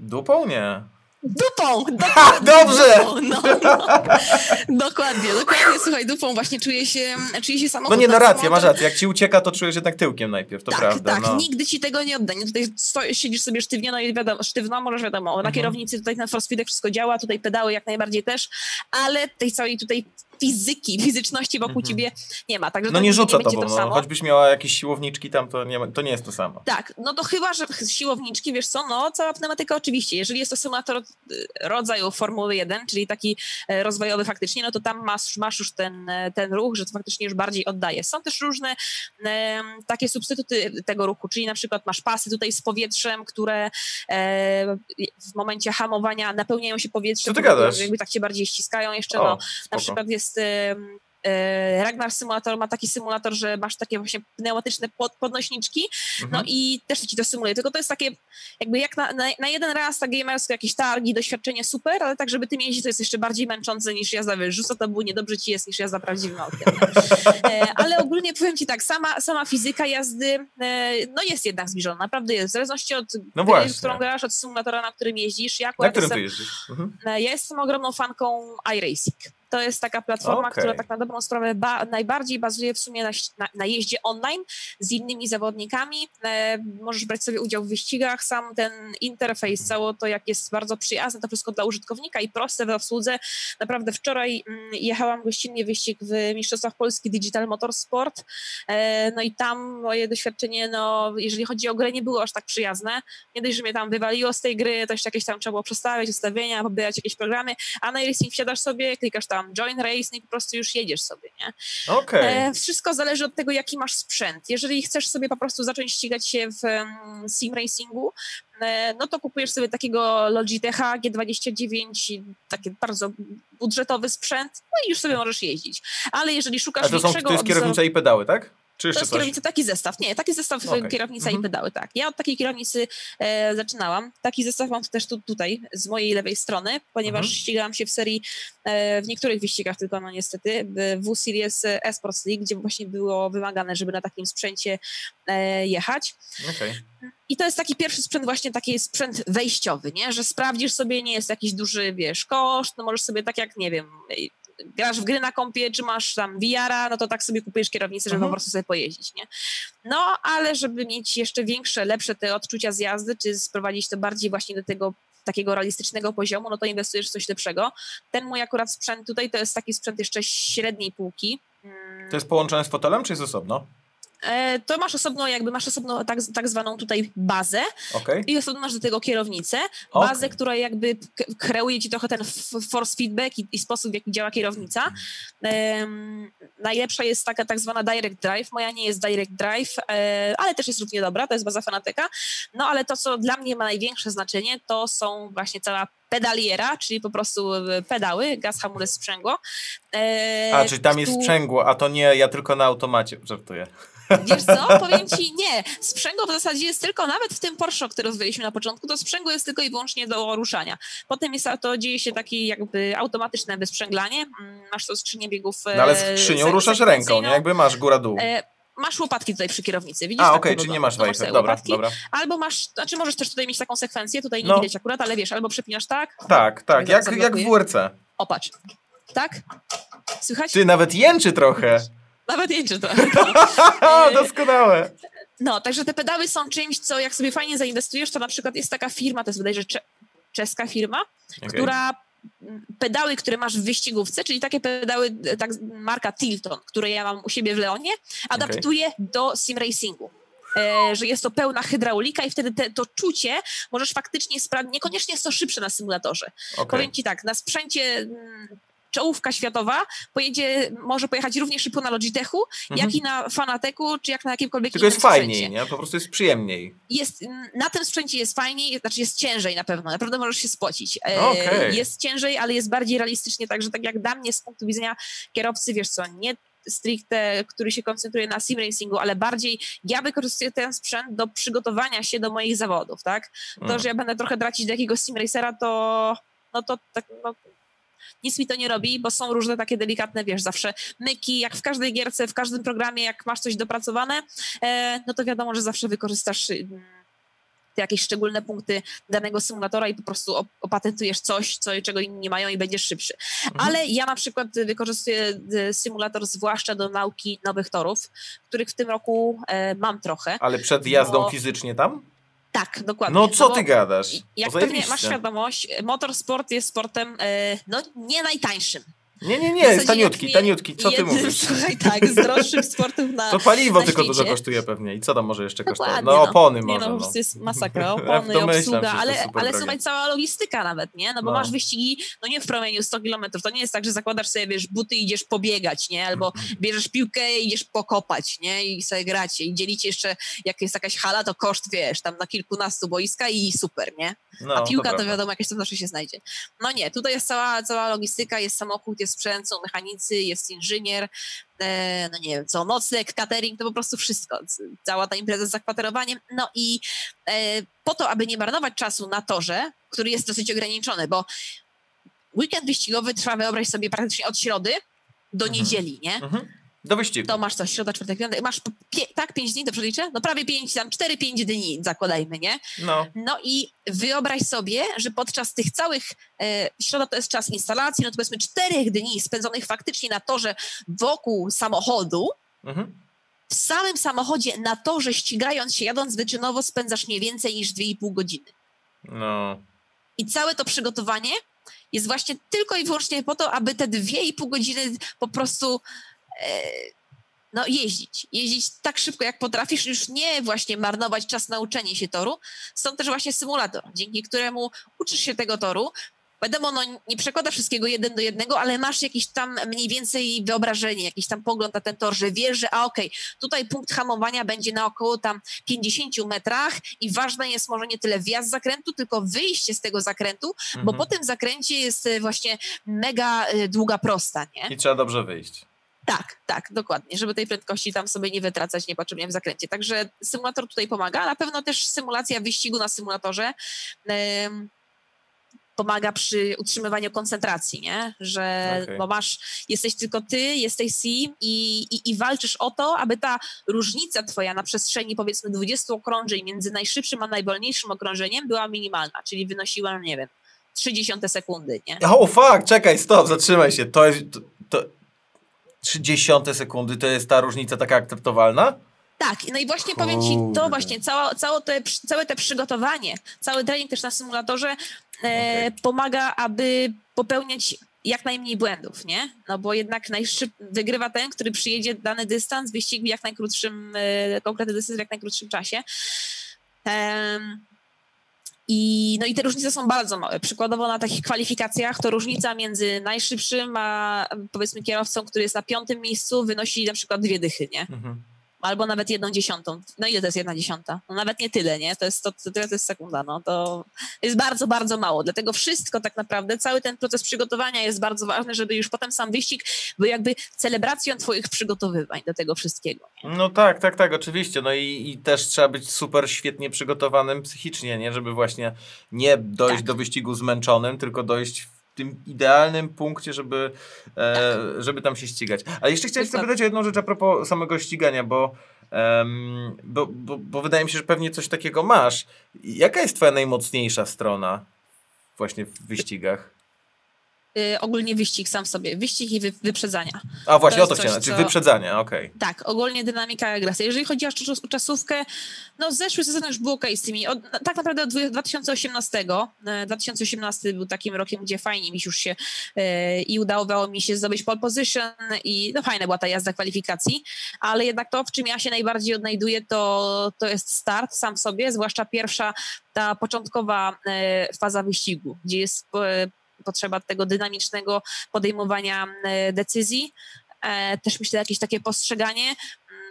Dupą nie. Dupą! Ha, dobrze! Dupą, no, no. Dokładnie, dokładnie, słuchaj, dupą właśnie czuję się, czuję się samochód. No nie, no rację, masz rację, jak ci ucieka, to czujesz jednak tyłkiem najpierw, to tak, prawda. Tak, no. nigdy ci tego nie odda, nie? Tutaj stoi, siedzisz sobie sztywnie, no i wiadomo, sztywno, możesz wiadomo, na mhm. kierownicy tutaj na force wszystko działa, tutaj pedały jak najbardziej też, ale tej całej tutaj fizyki, fizyczności wokół mhm. ciebie nie ma. Także no nie rzuca nie tobą, to no. choćbyś miała jakieś siłowniczki tam, to nie, to nie jest to samo. Tak, no to chyba, że siłowniczki, wiesz co, no cała pneumatyka oczywiście. Jeżeli jest to symulator y, rodzaju Formuły 1, czyli taki e, rozwojowy faktycznie, no to tam masz, masz już ten, e, ten ruch, że to faktycznie już bardziej oddaje. Są też różne e, takie substytuty tego ruchu, czyli na przykład masz pasy tutaj z powietrzem, które e, w momencie hamowania napełniają się powietrzem, Co ty gadasz? jakby tak się bardziej ściskają jeszcze, o, no, na przykład jest jest e, Ragnar Simulator ma taki symulator, że masz takie właśnie pneumatyczne pod, podnośniczki, no mhm. no i też ci to symuluje, tylko to jest takie jakby jak na, na, na jeden raz tak gamerskie jakieś targi, doświadczenie super, ale tak żeby tym jeździć to jest jeszcze bardziej męczące niż jazda wyrzuca, to było niedobrze ci jest niż jazda prawdziwym autiem. E, ale ogólnie powiem ci tak, sama, sama fizyka jazdy e, no jest jednak zbliżona, naprawdę jest, w zależności od no gry, którą grasz, od symulatora, na którym jeździsz. Ja na którym jestem, ty jeździsz? Mhm. Ja jestem ogromną fanką iRacing. To jest taka platforma, okay. która tak na dobrą sprawę ba najbardziej bazuje w sumie na, na, na, jeździe online z innymi zawodnikami. E, możesz brać sobie udział w wyścigach. Sam ten interfejs, cało to jak jest bardzo przyjazne, to wszystko dla użytkownika i proste we obsłudze. Naprawdę wczoraj mm, jechałam gościnnie wyścig w Mistrzostwach Polski Digital Motorsport. E, no i tam moje doświadczenie, no jeżeli chodzi o grę, nie było aż tak przyjazne. Nie dość, że mnie tam wywaliło z tej gry, to jeszcze jakieś tam trzeba było przestawiać ustawienia, pobierać jakieś programy, a na racing wsiadasz sobie, klikasz tam tam join race no i po prostu już jedziesz sobie, nie? Okay. E, wszystko zależy od tego, jaki masz sprzęt. Jeżeli chcesz sobie po prostu zacząć ścigać się w um, sim racingu, e, no to kupujesz sobie takiego Logitecha G29, taki bardzo budżetowy sprzęt, no i już sobie możesz jeździć. Ale jeżeli szukasz A to są, to jest kierownica i pedały, tak? Czy jeszcze to jest kierownica, taki zestaw. Nie, taki zestaw okay. kierownica mhm. i pedały, tak. Ja od takiej kierownicy e, zaczynałam. Taki zestaw mam też tu, tutaj, z mojej lewej strony, ponieważ mhm. ścigałam się w serii, e, w niektórych wyścigach tylko, no niestety, w W-Series Esports League, gdzie właśnie było wymagane, żeby na takim sprzęcie e, jechać. Okay. I to jest taki pierwszy sprzęt, właśnie taki sprzęt wejściowy, nie? Że sprawdzisz sobie, nie jest jakiś duży, wiesz, koszt, no możesz sobie tak jak, nie wiem, grasz w gry na kompie, czy masz tam VR-a, no to tak sobie kupujesz kierownicę, żeby mhm. po prostu sobie pojeździć, nie? No, ale żeby mieć jeszcze większe, lepsze te odczucia z jazdy, czy sprowadzić to bardziej właśnie do tego takiego realistycznego poziomu, no to inwestujesz w coś lepszego. Ten mój akurat sprzęt tutaj to jest taki sprzęt jeszcze średniej półki. To jest połączone z fotelem, czy jest osobno? E, to masz osobno, jakby masz osobno tak, tak zwaną tutaj bazę okay. i osobno masz do tego kierownicę, bazę, okay. która jakby kreuje ci trochę ten force feedback i, i sposób, w jaki działa kierownica. Um, najlepsza jest taka tak zwana direct drive, moja nie jest direct drive, e, ale też jest równie dobra, to jest baza Fanateka, no ale to, co dla mnie ma największe znaczenie, to są właśnie cała pedaliera, czyli po prostu e, pedały, gaz, hamulec, sprzęgło. E, a, czyli tam jest sprzęgło, a to nie ja tylko na automacie, żartuję. Wiesz co? Powiem ci, nie. Sprzęgło w zasadzie jest tylko, nawet w tym Porsche, który rozwijaliśmy na początku, to sprzęgło jest tylko i wyłącznie do ruszania. Potem jest to, dzieje się takie jakby automatyczne wysprzęglanie. Mm, masz to skrzynię biegów. No ale e, skrzynią ruszasz ręką, nie? Jakby masz góra-dół. E, masz łopatki tutaj przy kierownicy, widzisz? A, okej, okay, czyli nie masz wajcha, dobra, łopatki. dobra. Albo masz, znaczy możesz też tutaj mieć taką sekwencję, tutaj nie no. widać akurat, ale wiesz, albo przepinasz tak. Tak, tak, jak, jak w WRC. Opatrz. Tak? Słychać? Ty nawet jęczy trochę. Nawet jedzie to. Doskonałe. No, także te pedały są czymś, co jak sobie fajnie zainwestujesz, to na przykład jest taka firma, to jest wydaje, że czeska firma, okay. która pedały, które masz w wyścigówce, czyli takie pedały, tak, marka Tilton, które ja mam u siebie w Leonie, adaptuje okay. do sim racingu. E, że jest to pełna hydraulika i wtedy te, to czucie możesz faktycznie sprawdzić. Niekoniecznie jest to szybsze na symulatorze. Okay. Powiem ci tak, na sprzęcie mm, czołówka światowa pojedzie, może pojechać równie szybko na Logitechu, mhm. jak i na Fanateku, czy jak na jakimkolwiek Tylko innym jest sprzęcie. fajniej, nie? Po prostu jest przyjemniej. Jest, na tym sprzęcie jest fajniej, znaczy jest ciężej na pewno, naprawdę możesz się spocić. E, okay. Jest ciężej, ale jest bardziej realistycznie, także tak jak dla mnie z punktu widzenia kierowcy, wiesz co, nie stricte, który się koncentruje na sim racingu, ale bardziej ja wykorzystuję ten sprzęt do przygotowania się do moich zawodów, tak? To, mm. że ja będę trochę tracić do jakiegoś sim racera, to no to tak, no, nic mi to nie robi, bo są różne takie delikatne, wiesz, zawsze myki, jak w każdej gierce, w każdym programie, jak masz coś dopracowane, e, no to wiadomo, że zawsze wykorzystasz te jakieś szczególne punkty danego symulatora i po prostu opatentujesz coś, co, czego inni nie mają i będziesz szybszy. Mhm. Ale ja na przykład wykorzystuję e, symulator zwłaszcza do nauki nowych torów, których w tym roku e, mam trochę. Ale przed jazdą bo... fizycznie tam? Tak, dokładnie. No co no ty gadasz? Jak pewnie masz świadomość, motorsport jest sportem e, no, nie najtańszym. Nie, nie, nie, taniutki, taniutki, co ty mówisz? Słuchaj, tak, z droższych sportów na To paliwo na tylko dużo kosztuje pewnie i co tam może jeszcze kosztować? No, no opony nie, może, no. no. jest masakra, opony, obsługa, ale, ale słuchaj, cała logistyka nawet, nie? No bo no. masz wyścigi, no nie w promieniu 100 km, to nie jest tak, że zakładasz sobie, wiesz, buty i idziesz pobiegać, nie? Albo bierzesz piłkę i idziesz pokopać, nie? I sobie gracie i dzielicie jeszcze, jak jest jakaś hala, to koszt, wiesz, tam na kilkunastu boiska i super, nie? No, A piłka to, to wiadomo, jakieś tam zawsze się znajdzie. No nie, tutaj jest cała, cała logistyka, jest samochód, jest sprzęt, są mechanicy, jest inżynier, e, no nie wiem co, nocleg, catering, to po prostu wszystko. Cała ta impreza z zakwaterowaniem. No i e, po to, aby nie marnować czasu na torze, który jest dosyć ograniczony, bo weekend wyścigowy trwa, wyobraź sobie, praktycznie od środy do mhm. niedzieli, nie? Mhm. Do wyścigu. To masz coś, środa, czwartek, piątek, masz pie, tak, pięć dni, dobrze liczę? No prawie pięć, tam cztery, pięć dni zakładajmy, nie? No. No i wyobraź sobie, że podczas tych całych, e, środa to jest czas instalacji, no to powiedzmy czterech dni spędzonych faktycznie na torze wokół samochodu, mhm. w samym samochodzie na torze ścigając się, jadąc wyczynowo spędzasz nie więcej niż dwie i pół godziny. No. I całe to przygotowanie jest właśnie tylko i wyłącznie po to, aby te dwie i pół godziny po prostu no, jeździć. Jeździć tak szybko, jak potrafisz, już nie właśnie marnować czas na uczenie się toru. Stąd też właśnie symulator, dzięki któremu uczysz się tego toru, Wiadomo, no, nie przekłada wszystkiego jeden do jednego, ale masz jakieś tam mniej więcej wyobrażenie, jakiś tam pogląd na ten tor, że wiesz, że a okej, okay, tutaj punkt hamowania będzie na około tam 50 metrach i ważne jest może nie tyle wjazd zakrętu, tylko wyjście z tego zakrętu, mhm. bo po tym zakręcie jest e, właśnie mega e, długa prosta, nie? I trzeba dobrze wyjść. Tak, tak, dokładnie, żeby tej prędkości tam sobie nie wytracać niepotrzebnie w zakręcie. Także symulator tutaj pomaga, na pewno też symulacja wyścigu na symulatorze pomaga przy utrzymywaniu koncentracji, nie? Że okay. bo masz, jesteś tylko ty, jesteś sim i, i, i, walczysz o to, aby ta różnica twoja na przestrzeni powiedzmy 20 okrążeń między najszybszym a najwolniejszym okrążeniem była minimalna, czyli wynosiła, nie wiem, 30 sekundy, nie? O, oh, fuck, czekaj, stop, zatrzymaj się. To jest, to 30 sekundy to jest ta różnica taka akceptowalna? Tak, no i właśnie Kurde. powiem ci, to właśnie, całe, całe, te, całe te przygotowanie, cały trening też na symulatorze e, okay. pomaga, aby popełniać jak najmniej błędów, nie? No bo jednak najszyb, wygrywa ten, który przyjedzie dany dystans, wyścig w jak najkrótszym, e, konkretny dystans w jak najkrótszym czasie. I, no i te różnice są bardzo małe. Przykładowo na takich kwalifikacjach to różnica między najszybszym a powiedzmy kierowcą, który jest na piątym miejscu, wynosi na przykład dwie dychy, nie? Mhm albo nawet jedną dziesiątą. No ile to jest jedna dziesiąta? No nawet nie tyle, nie? To jest, to, to, to jest sekunda, no to jest bardzo, bardzo mało. Dlatego wszystko tak naprawdę, cały ten proces przygotowania jest bardzo ważny, żeby już potem sam wyścig był jakby celebracją twoich przygotowywań do tego wszystkiego. Nie? No tak, tak, tak, oczywiście. No i, i też trzeba być super świetnie przygotowanym psychicznie, nie? Żeby właśnie nie dojść tak. do wyścigu zmęczonym, tylko dojść tym idealnym punkcie, żeby, e, tak. żeby tam się ścigać. Ale jeszcze chciałem zapytać o jedną rzecz a propos samego ścigania, bo, um, bo, bo, bo wydaje mi się, że pewnie coś takiego masz. Jaka jest twoja najmocniejsza strona właśnie w wyścigach? Y, ogólnie wyścig sam w sobie. Wyścig i wy, wyprzedzania. A właśnie to o to chciałem, czyli wyprzedzania, okej. Okay. Tak, ogólnie dynamika agresji. Jeżeli chodzi o czasówkę, no zeszły sezon już był ok z tymi. Od, tak naprawdę od 2018, 2018 e, był takim rokiem, gdzie fajnie mi już się e, i udało mi się zdobyć pole position i no fajna była ta jazda kwalifikacji, ale jednak to, w czym ja się najbardziej odnajduję, to, to jest start sam w sobie, zwłaszcza pierwsza ta początkowa e, faza wyścigu, gdzie jest potrzeba tego dynamicznego podejmowania e, decyzji. E, też myślę, jakieś takie postrzeganie mm,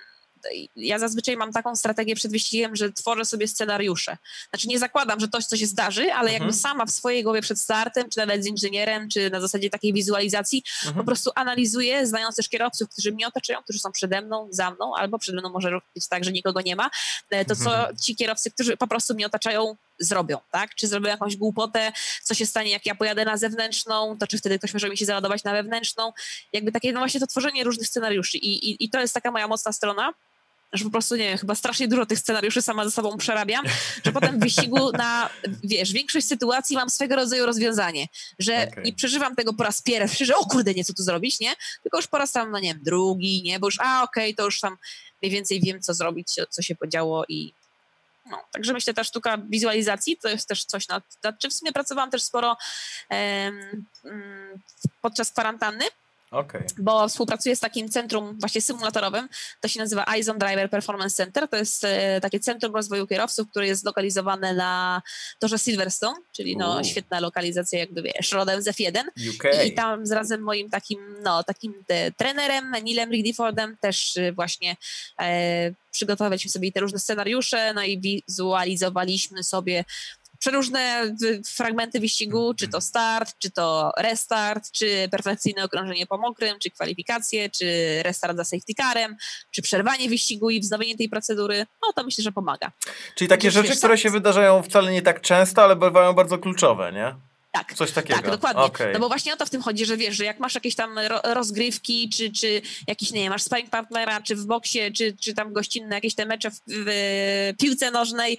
ja zazwyczaj mam taką strategię przed wyścigiem, że tworzę sobie scenariusze. Znaczy nie zakładam, że coś się zdarzy, ale mhm. jakby sama w swojej głowie przed startem, czy nawet z inżynierem, czy na zasadzie takiej wizualizacji, mhm. po prostu analizuję, znając też kierowców, którzy mnie otaczają, którzy są przede mną, za mną, albo przede mną może być tak, że nikogo nie ma, e, to co mhm. ci kierowcy, którzy po prostu mnie otaczają, zrobią, tak? Czy zrobią jakąś głupotę, co się stanie, jak ja pojadę na zewnętrzną, to czy wtedy ktoś może mi się załadować na wewnętrzną. Jakby takie, no właśnie to tworzenie różnych scenariuszy i, i, i to jest taka moja mocna strona, że po prostu, nie wiem, chyba strasznie dużo tych scenariuszy sama ze sobą przerabiam, że potem w wyścigu na, wiesz, większość sytuacji mam swego rodzaju rozwiązanie, że okay. nie przeżywam tego po raz pierwszy, że o kurde, nie, co tu zrobić, nie? Tylko już po raz tam, no nie wiem, drugi, nie? Bo już, a okej, okay, to już tam mniej więcej wiem, co zrobić, co się podziało i no, także myślę, ta sztuka wizualizacji to jest też coś, nad, nad czym w sumie pracowałam też sporo um, podczas kwarantanny, Okay. Bo współpracuję z takim centrum właśnie symulatorowym, to się nazywa Eyes on Driver Performance Center, to jest e, takie centrum rozwoju kierowców, które jest zlokalizowane na torze Silverstone, czyli no świetna lokalizacja jakby wiesz, rodem z F1 UK. I, tam z razem moim takim, no takim te, trenerem, Nilem Rigdifordem też e, właśnie e, przygotowaliśmy sobie te różne scenariusze, no i wizualizowaliśmy sobie przeróżne fragmenty wyścigu, czy to start, czy to restart, czy perfekcyjne okrążenie po mokrym, czy kwalifikacje, czy restart za safety carem, czy przerwanie wyścigu i wznowienie tej procedury, no to myślę, że pomaga. Czyli takie rzeczy, które się wydarzają wcale nie tak często, ale bywają bardzo kluczowe, nie? Tak. Coś takiego. Tak, dokładnie. Okay. No bo właśnie o to w tym chodzi, że wiesz, że jak masz jakieś tam rozgrywki, czy, czy jakiś, nie wiem, masz sparring partnera, czy w boksie, czy, czy tam gościnne jakieś te mecze w, w piłce nożnej,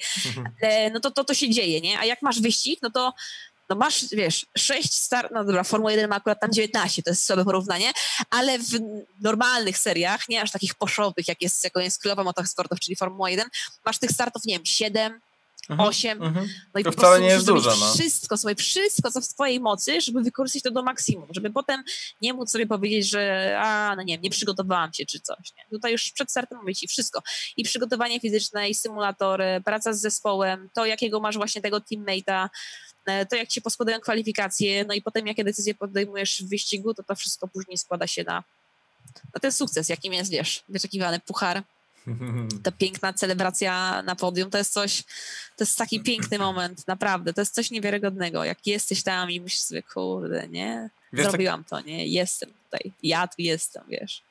e, no to, to to się dzieje, nie? A jak masz wyścig, no to no masz, wiesz, 6 start, no dobra, Formuła 1 ma akurat tam 19, to jest słabe porównanie, ale w normalnych seriach, nie aż takich poszowych, jak jest, jaką jest Królowa Motorsportów, czyli Formuła 1, masz tych startów, nie wiem, 7, mhm, 8. Mhm. No i to po wcale nie jest dużo. No. Wszystko, sobie wszystko, co w twojej mocy, żeby wykorzystać to do maksimum, żeby potem nie móc sobie powiedzieć, że a, no nie wiem, nie przygotowałam się czy coś. Nie? Tutaj już przed startem mówię ci wszystko. I przygotowanie fizyczne, i symulatory, praca z zespołem, to jakiego masz właśnie tego teammate'a, e, to jak ci poskładają kwalifikacje, no i potem jakie decyzje podejmujesz w wyścigu, to to wszystko później składa się na, na ten sukces, jakim jest, wiesz, wyczekiwany puchar ta piękna celebracja na podium to jest coś, to jest taki piękny moment, naprawdę, to jest coś niewiarygodnego, jak jesteś tam i myślisz sobie, kurde, nie, wiesz, zrobiłam tak... to, nie, jestem tutaj, ja tu jestem, wiesz.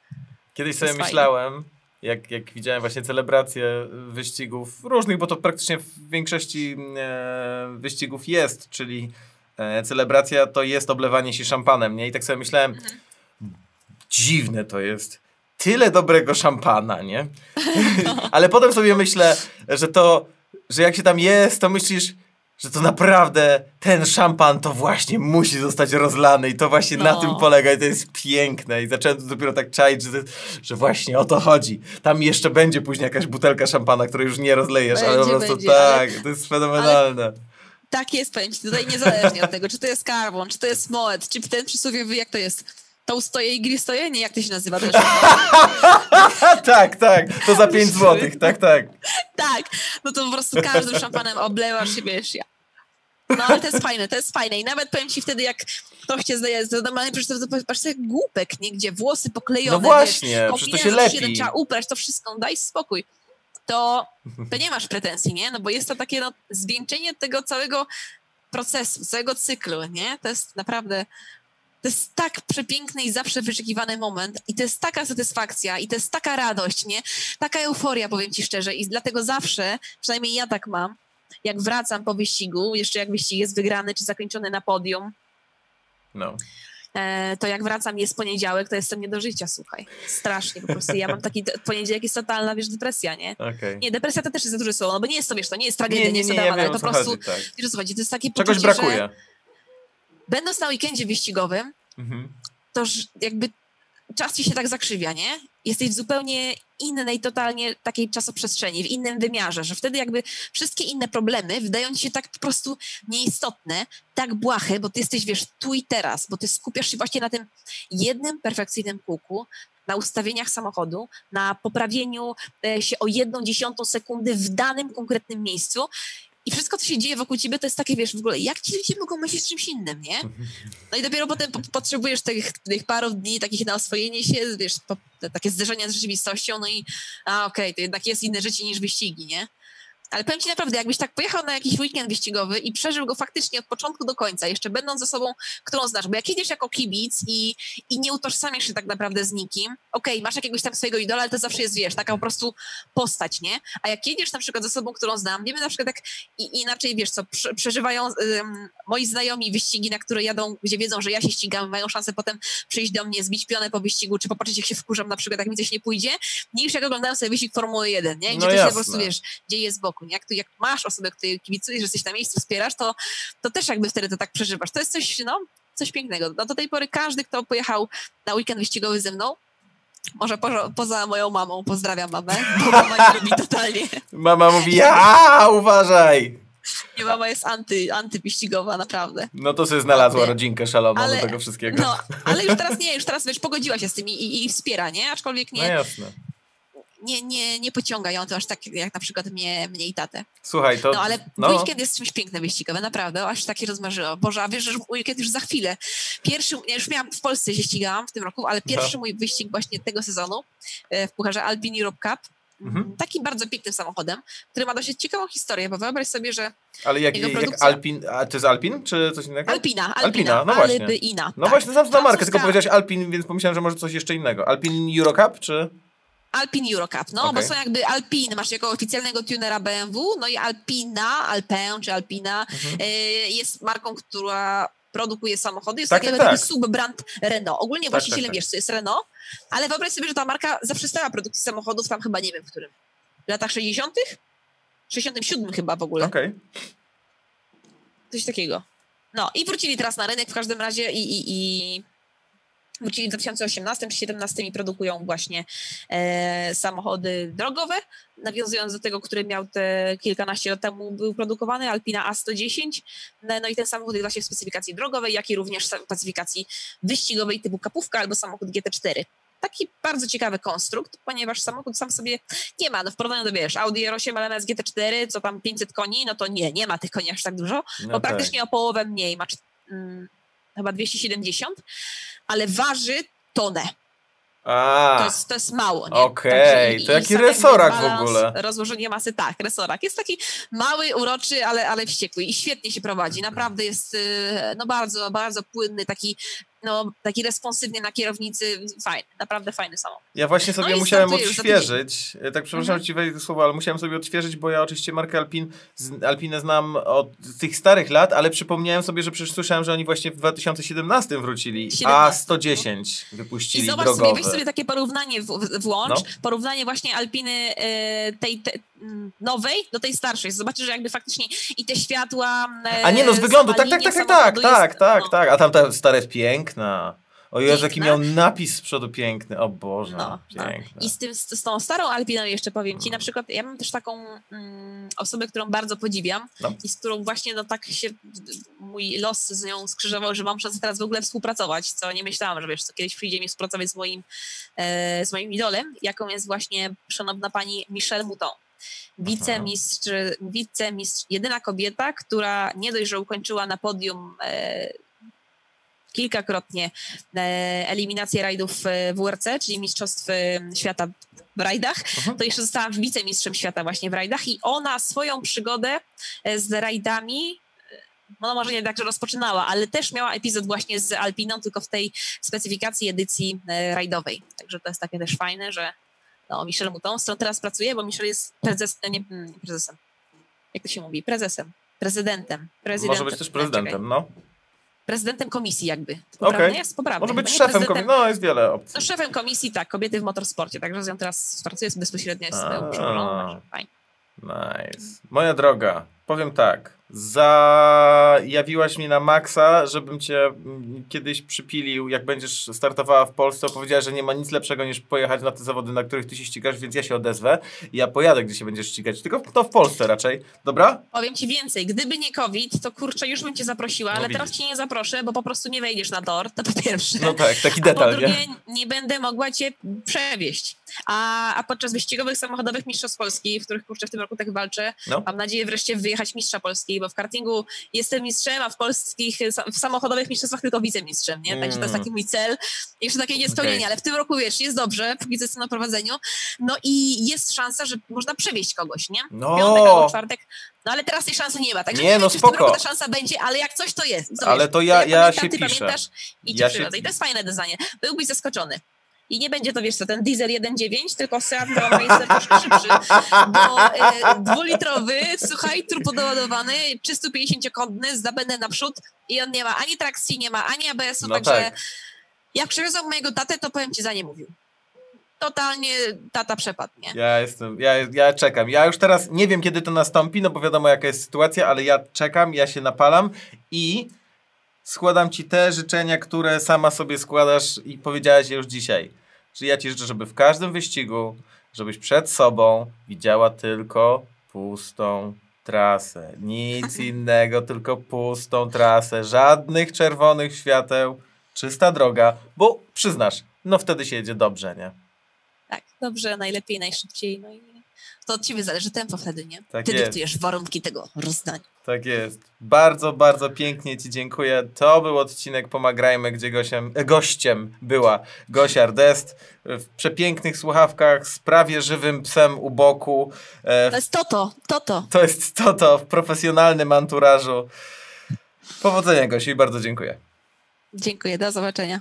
Kiedyś sobie myślałem, jak, jak widziałem właśnie celebrację wyścigów różnych, bo to praktycznie w większości e, wyścigów jest, czyli e, celebracja to jest oblewanie się szampanem, nie? I tak sobie myślałem, mhm. dziwne to jest. Tyle dobrego szampana, nie? Ale potem sobie myślę, że to, że jak się tam jest, to myślisz, że to naprawdę ten szampan to właśnie musi zostać rozlany i to właśnie no. na tym polega i to jest piękne i zacząłem to dopiero tak czaić, że, że właśnie o to chodzi. Tam jeszcze będzie później jakaś butelka szampana, której już nie rozlejesz, będzie, ale po prostu będzie, tak, ale... to jest fenomenalne. Ale... Tak jest, powiem ci, tutaj niezależnie od tego, czy to jest karbon, czy to jest moet, czy ten przysłowiowy, jak to jest, to ustoje i gristoje? Nie, jak to się nazywa też? tak, tak, to za 5 złotych, tak, tak. tak, no to po prostu każdym szampanem oblewasz się, wiesz, ja. No ale to jest fajne, to jest fajne i nawet powiem ci wtedy, jak ktoś cię zdaje z normalnie, przecież to patrz jak głupek, nie? Gdzie włosy poklejone, No właśnie, wiesz, przecież to się lepi. Trzeba uprać to wszystko, no daj spokój. To, to nie masz pretensji, nie? No bo jest to takie no, zwieńczenie tego całego procesu, całego cyklu, nie? To jest naprawdę to jest tak przepiękny i zawsze wyczekiwany moment i to jest taka satysfakcja i to jest taka radość, nie? Taka euforia, powiem ci szczerze i dlatego zawsze, przynajmniej ja tak mam, jak wracam po wyścigu, jeszcze jak wyścig jest wygrany czy zakończony na podium, no. E, to jak wracam jest poniedziałek, to jestem nie do życia, słuchaj. Strasznie po prostu. Ja mam taki poniedziałek jest totalna, wiesz, depresja, nie? Okay. Nie, depresja to też jest za duże słowo, no bo nie jest to, wiesz, to nie jest tragedia, nie, nie, nie, nie jest to ale po prostu, chodzi, tak. wiesz o co chodzi, to jest takie Czegoś poczucie, brakuje. Że będąc na weekendzie wyścigowym, mhm. to jakby czas ci się tak zakrzywia, nie? Jesteś w zupełnie innej, totalnie takiej czasoprzestrzeni, w innym wymiarze, że wtedy jakby wszystkie inne problemy wydają ci się tak po prostu nieistotne, tak błahe, bo ty jesteś, wiesz, tu i teraz, bo ty skupiasz się właśnie na tym jednym perfekcyjnym kółku, na ustawieniach samochodu, na poprawieniu e, się o jedną dziesiątą sekundy w danym konkretnym miejscu i wszystko, co się dzieje wokół ciebie, to jest takie, wiesz, w ogóle, jak ci ludzie mogą myśleć czymś innym, nie? No i dopiero potem po, potrzebujesz tych, tych paru dni takich na oswojenie się, wiesz, takie zderzenia z rzeczywistością, no i a okej, okay, to jednak jest inne życie niż wyścigi, nie? Ale powiem ci naprawdę, jakbyś tak pojechał na jakiś weekend wyścigowy i przeżył go faktycznie od początku do końca, jeszcze będąc ze sobą, którą znasz, bo jak jedziesz jako kibic i, i nie utożsamiasz się tak naprawdę z nikim, okej, okay, masz jakiegoś tam swojego idola, ale to zawsze jest, wiesz, taka po prostu postać, nie? A jak jedziesz na przykład ze sobą, którą znam, wiemy na przykład tak i, inaczej, wiesz co, przeżywają um, moi znajomi wyścigi, na które jadą, gdzie wiedzą, że ja się ścigam, mają szansę potem przyjść do mnie, zbić pionę po wyścigu, czy popatrzeć, jak się wkurzam na przykład, jak mi coś nie pójdzie, niż jak oglądają sobie wyścig Formuły 1, nie? Gdzie no to się po prostu, wiesz, dzieje z boku Jak, tu, jak masz osobę, której kibicujesz, że jesteś na miejscu, wspierasz, to, to też jakby wtedy to tak przeżywasz. To jest coś, no, coś pięknego. No, do tej pory każdy, kto pojechał na weekend wyścigowy ze mną, może po, poza moją mamą, pozdrawiam mamę, bo mama nie lubi totalnie. Mama mówi, ja uważaj! Nie, mama jest anty, antypiścigowa, naprawdę. No to sobie znalazła rodzinkę szaloną ale, do tego wszystkiego. No, ale już teraz nie, już teraz wiesz, pogodziła się z tym i, i, i wspiera, nie? Aczkolwiek nie. No jasne nie, nie, nie pociąga ją to aż tak jak na przykład mnie, mnie i tatę. Słuchaj, to... No ale no. weekend jest czymś piękne wyścigowe, naprawdę, aż takie rozmarzyło. Boże, a wiesz, że weekend już za chwilę. Pierwszy, ja już miałam, w Polsce się ścigałam w tym roku, ale pierwszy no. mój wyścig właśnie tego sezonu e, w Pucharze Alpine Europe Cup, Mhm. Takim bardzo pięknym samochodem, który ma dosyć ciekawą historię, bo wyobraź sobie, że. Ale jak, jak Alpin, a to jest Alpin, czy coś innego? Alpina, Alpina, Alpina no właśnie. Ina, no tak. właśnie, znam tą markę, tylko powiedziałeś Alpin, więc pomyślałem, że może coś jeszcze innego. Alpin Eurocup, czy. Alpine Eurocup, no, okay. bo są jakby Alpine, masz jako oficjalnego tunera BMW, no i Alpina, Alpin czy Alpina mhm. y, jest marką, która produkuje samochody, jest tak, taki, tak, taki tak. subbrand Renault. Ogólnie tak, właścicielem tak, tak. wiesz, co jest Renault, ale wyobraź sobie, że ta marka zaprzestała produkcji samochodów tam chyba nie wiem w którym. W latach 60., 67 chyba w ogóle. Okej. Okay. Coś takiego. No i wrócili teraz na rynek w każdym razie i, i, i wrócili w 2018 czy 2017 i produkują właśnie e, samochody drogowe, nawiązując do tego, który miał te kilkanaście lat temu był produkowany, Alpina A110, no, no i ten samochód jest właśnie w specyfikacji drogowej, jak i również w specyfikacji wyścigowej typu kapówka albo samochód GT4 taki bardzo ciekawy konstrukt, ponieważ samochód sam sobie nie ma, no w porównaniu do, wiesz, Audi R8 LMS GT4, co tam 500 koni, no to nie, nie ma tych koni aż tak dużo, no bo tak. praktycznie o połowę mniej, ma mm, chyba 270, ale waży tonę. A, to, jest, to jest mało. Okej, okay. to jaki resorak w ogóle. Rozłożenie masy, tak, resorak. Jest taki mały, uroczy, ale, ale wściekły i świetnie się prowadzi. Naprawdę jest y, no bardzo, bardzo płynny, taki no, taki responsywny na kierownicy, fajny, naprawdę fajny samochód. Ja właśnie sobie no musiałem odświeżyć, e, tak przepraszam, mhm. ci wejdę słowo, ale musiałem sobie odświeżyć, bo ja oczywiście markę Alpin, Alpinę znam od tych starych lat, ale przypomniałem sobie, że przecież słyszałem, że oni właśnie w 2017 wrócili, 17. a 110 wypuścili I zobacz drogowe. sobie, weź sobie takie porównanie w, włącz, no. porównanie właśnie Alpiny e, tej, tej nowej do tej starszej. Zobaczysz, że jakby faktycznie i te światła. E, a nie, no z wyglądu, tak, tak, tak, tak, tak, tak, tak, no. tak. A tam ta stara jest piękna. O Jezu, jaki miał napis z przodu piękny. O Boże, no, no. piękny. No. I z, tym, z, z tą starą Alpiną jeszcze powiem Ci, na przykład ja mam też taką mm, osobę, którą bardzo podziwiam no. i z którą właśnie no tak się mój los z nią skrzyżował, że mam szansę teraz w ogóle współpracować, co nie myślałam, że wiesz, co kiedyś przyjdzie mi współpracować z moim, e, z moim idolem, jaką jest właśnie szanowna pani Michelle Mouton wicemistrz, wicemistrz, jedyna kobieta, która nie dość, że ukończyła na podium e, kilkakrotnie e, eliminację rajdów e, WRC, czyli Mistrzostw e, Świata w rajdach, uh-huh. to jeszcze została wicemistrzem świata właśnie w rajdach i ona swoją przygodę e, z rajdami no może nie tak, że rozpoczynała, ale też miała epizod właśnie z Alpiną, tylko w tej specyfikacji edycji rajdowej. Także to jest takie też fajne, że no, Michel Mouton, z którą teraz pracuje, bo Michel jest prezes, nie, nie prezesem. Jak to się mówi? Prezesem. Prezydentem. prezydentem. Może być też prezydentem, no. Prezydentem komisji jakby. Okay. jest? Poprawnie. Może być szefem komisji. No, jest wiele opcji. No, szefem komisji, tak. Kobiety w motorsporcie. Także z nią teraz pracuję bezpośrednio z przełożoną. Fajnie. Nice. Moja droga, powiem tak. Zajawiłaś mnie na maksa, żebym cię mm, kiedyś przypilił, jak będziesz startowała w Polsce. Powiedziałaś, że nie ma nic lepszego niż pojechać na te zawody, na których ty się ścigasz, więc ja się odezwę. I ja pojadę, gdzie się będziesz ścigać. Tylko to w Polsce raczej. Dobra? Powiem ci więcej. Gdyby nie COVID, to kurczę, już bym cię zaprosiła, no ale widzisz. teraz cię nie zaproszę, bo po prostu nie wejdziesz na tor. To po pierwsze. No tak, taki detal. A po drugie, nie, nie będę mogła cię przewieźć. A, a podczas wyścigowych samochodowych Mistrzostw Polski, w których kurczę w tym roku tak walczę, no. mam nadzieję wreszcie wyjechać mistrza Polski, bo w kartingu jestem mistrzem, a w polskich w samochodowych mistrzostwach tylko wicemistrzem, nie? Także to jest mm. taki mój cel. Jeszcze takie niespełnienie, okay. ale w tym roku wiesz, jest dobrze, póki co jestem na prowadzeniu. No i jest szansa, że można przewieźć kogoś, nie? No. Piątek albo czwartek. No ale teraz tej szansy nie ma, także nie, nie no wiem, spoko. czy w tym roku ta szansa będzie, ale jak coś to jest. Co ale wiesz? to ja, ja, ja się ty piszę. pamiętasz i ja się... I to jest fajne zdanie. Byłbyś zaskoczony. I nie będzie to, wiesz co, ten diesel 1.9, tylko Seat Meister troszkę szybszy, bo e, dwulitrowy, słuchaj, turbodoładowany, 350-kątny z zapędem naprzód i on nie ma ani trakcji, nie ma ani ABS-u, no także tak. jak przywiozą mojego tatę, to powiem ci, za nie mówił totalnie tata przepadł, nie? Ja jestem, ja, ja czekam. Ja już teraz nie wiem, kiedy to nastąpi, no bo wiadomo, jaka jest sytuacja, ale ja czekam, ja się napalam i składam ci te życzenia, które sama sobie składasz i powiedziałaś je już dzisiaj. Czyli ja ci życzę, żeby w każdym wyścigu, żebyś przed sobą widziała tylko pustą trasę. Nic innego, tylko pustą trasę. Żadnych czerwonych świateł, czysta droga, bo przyznasz, no wtedy się jedzie dobrze, nie? Tak, dobrze, najlepiej, najszybciej, no i to od ciebie zależy tempo wtedy, nie? Tak Ty jest. dyktujesz warunki tego rozdania. Tak jest. Bardzo, bardzo pięknie Ci dziękuję. To był odcinek Pomagrajmy, gdzie gościem, gościem była Gosia Ardest w przepięknych słuchawkach z prawie żywym psem u boku. E, to jest Toto, Toto. To jest Toto w profesjonalnym anturażu. Powodzenia Gosi i bardzo dziękuję. Dziękuję, do zobaczenia.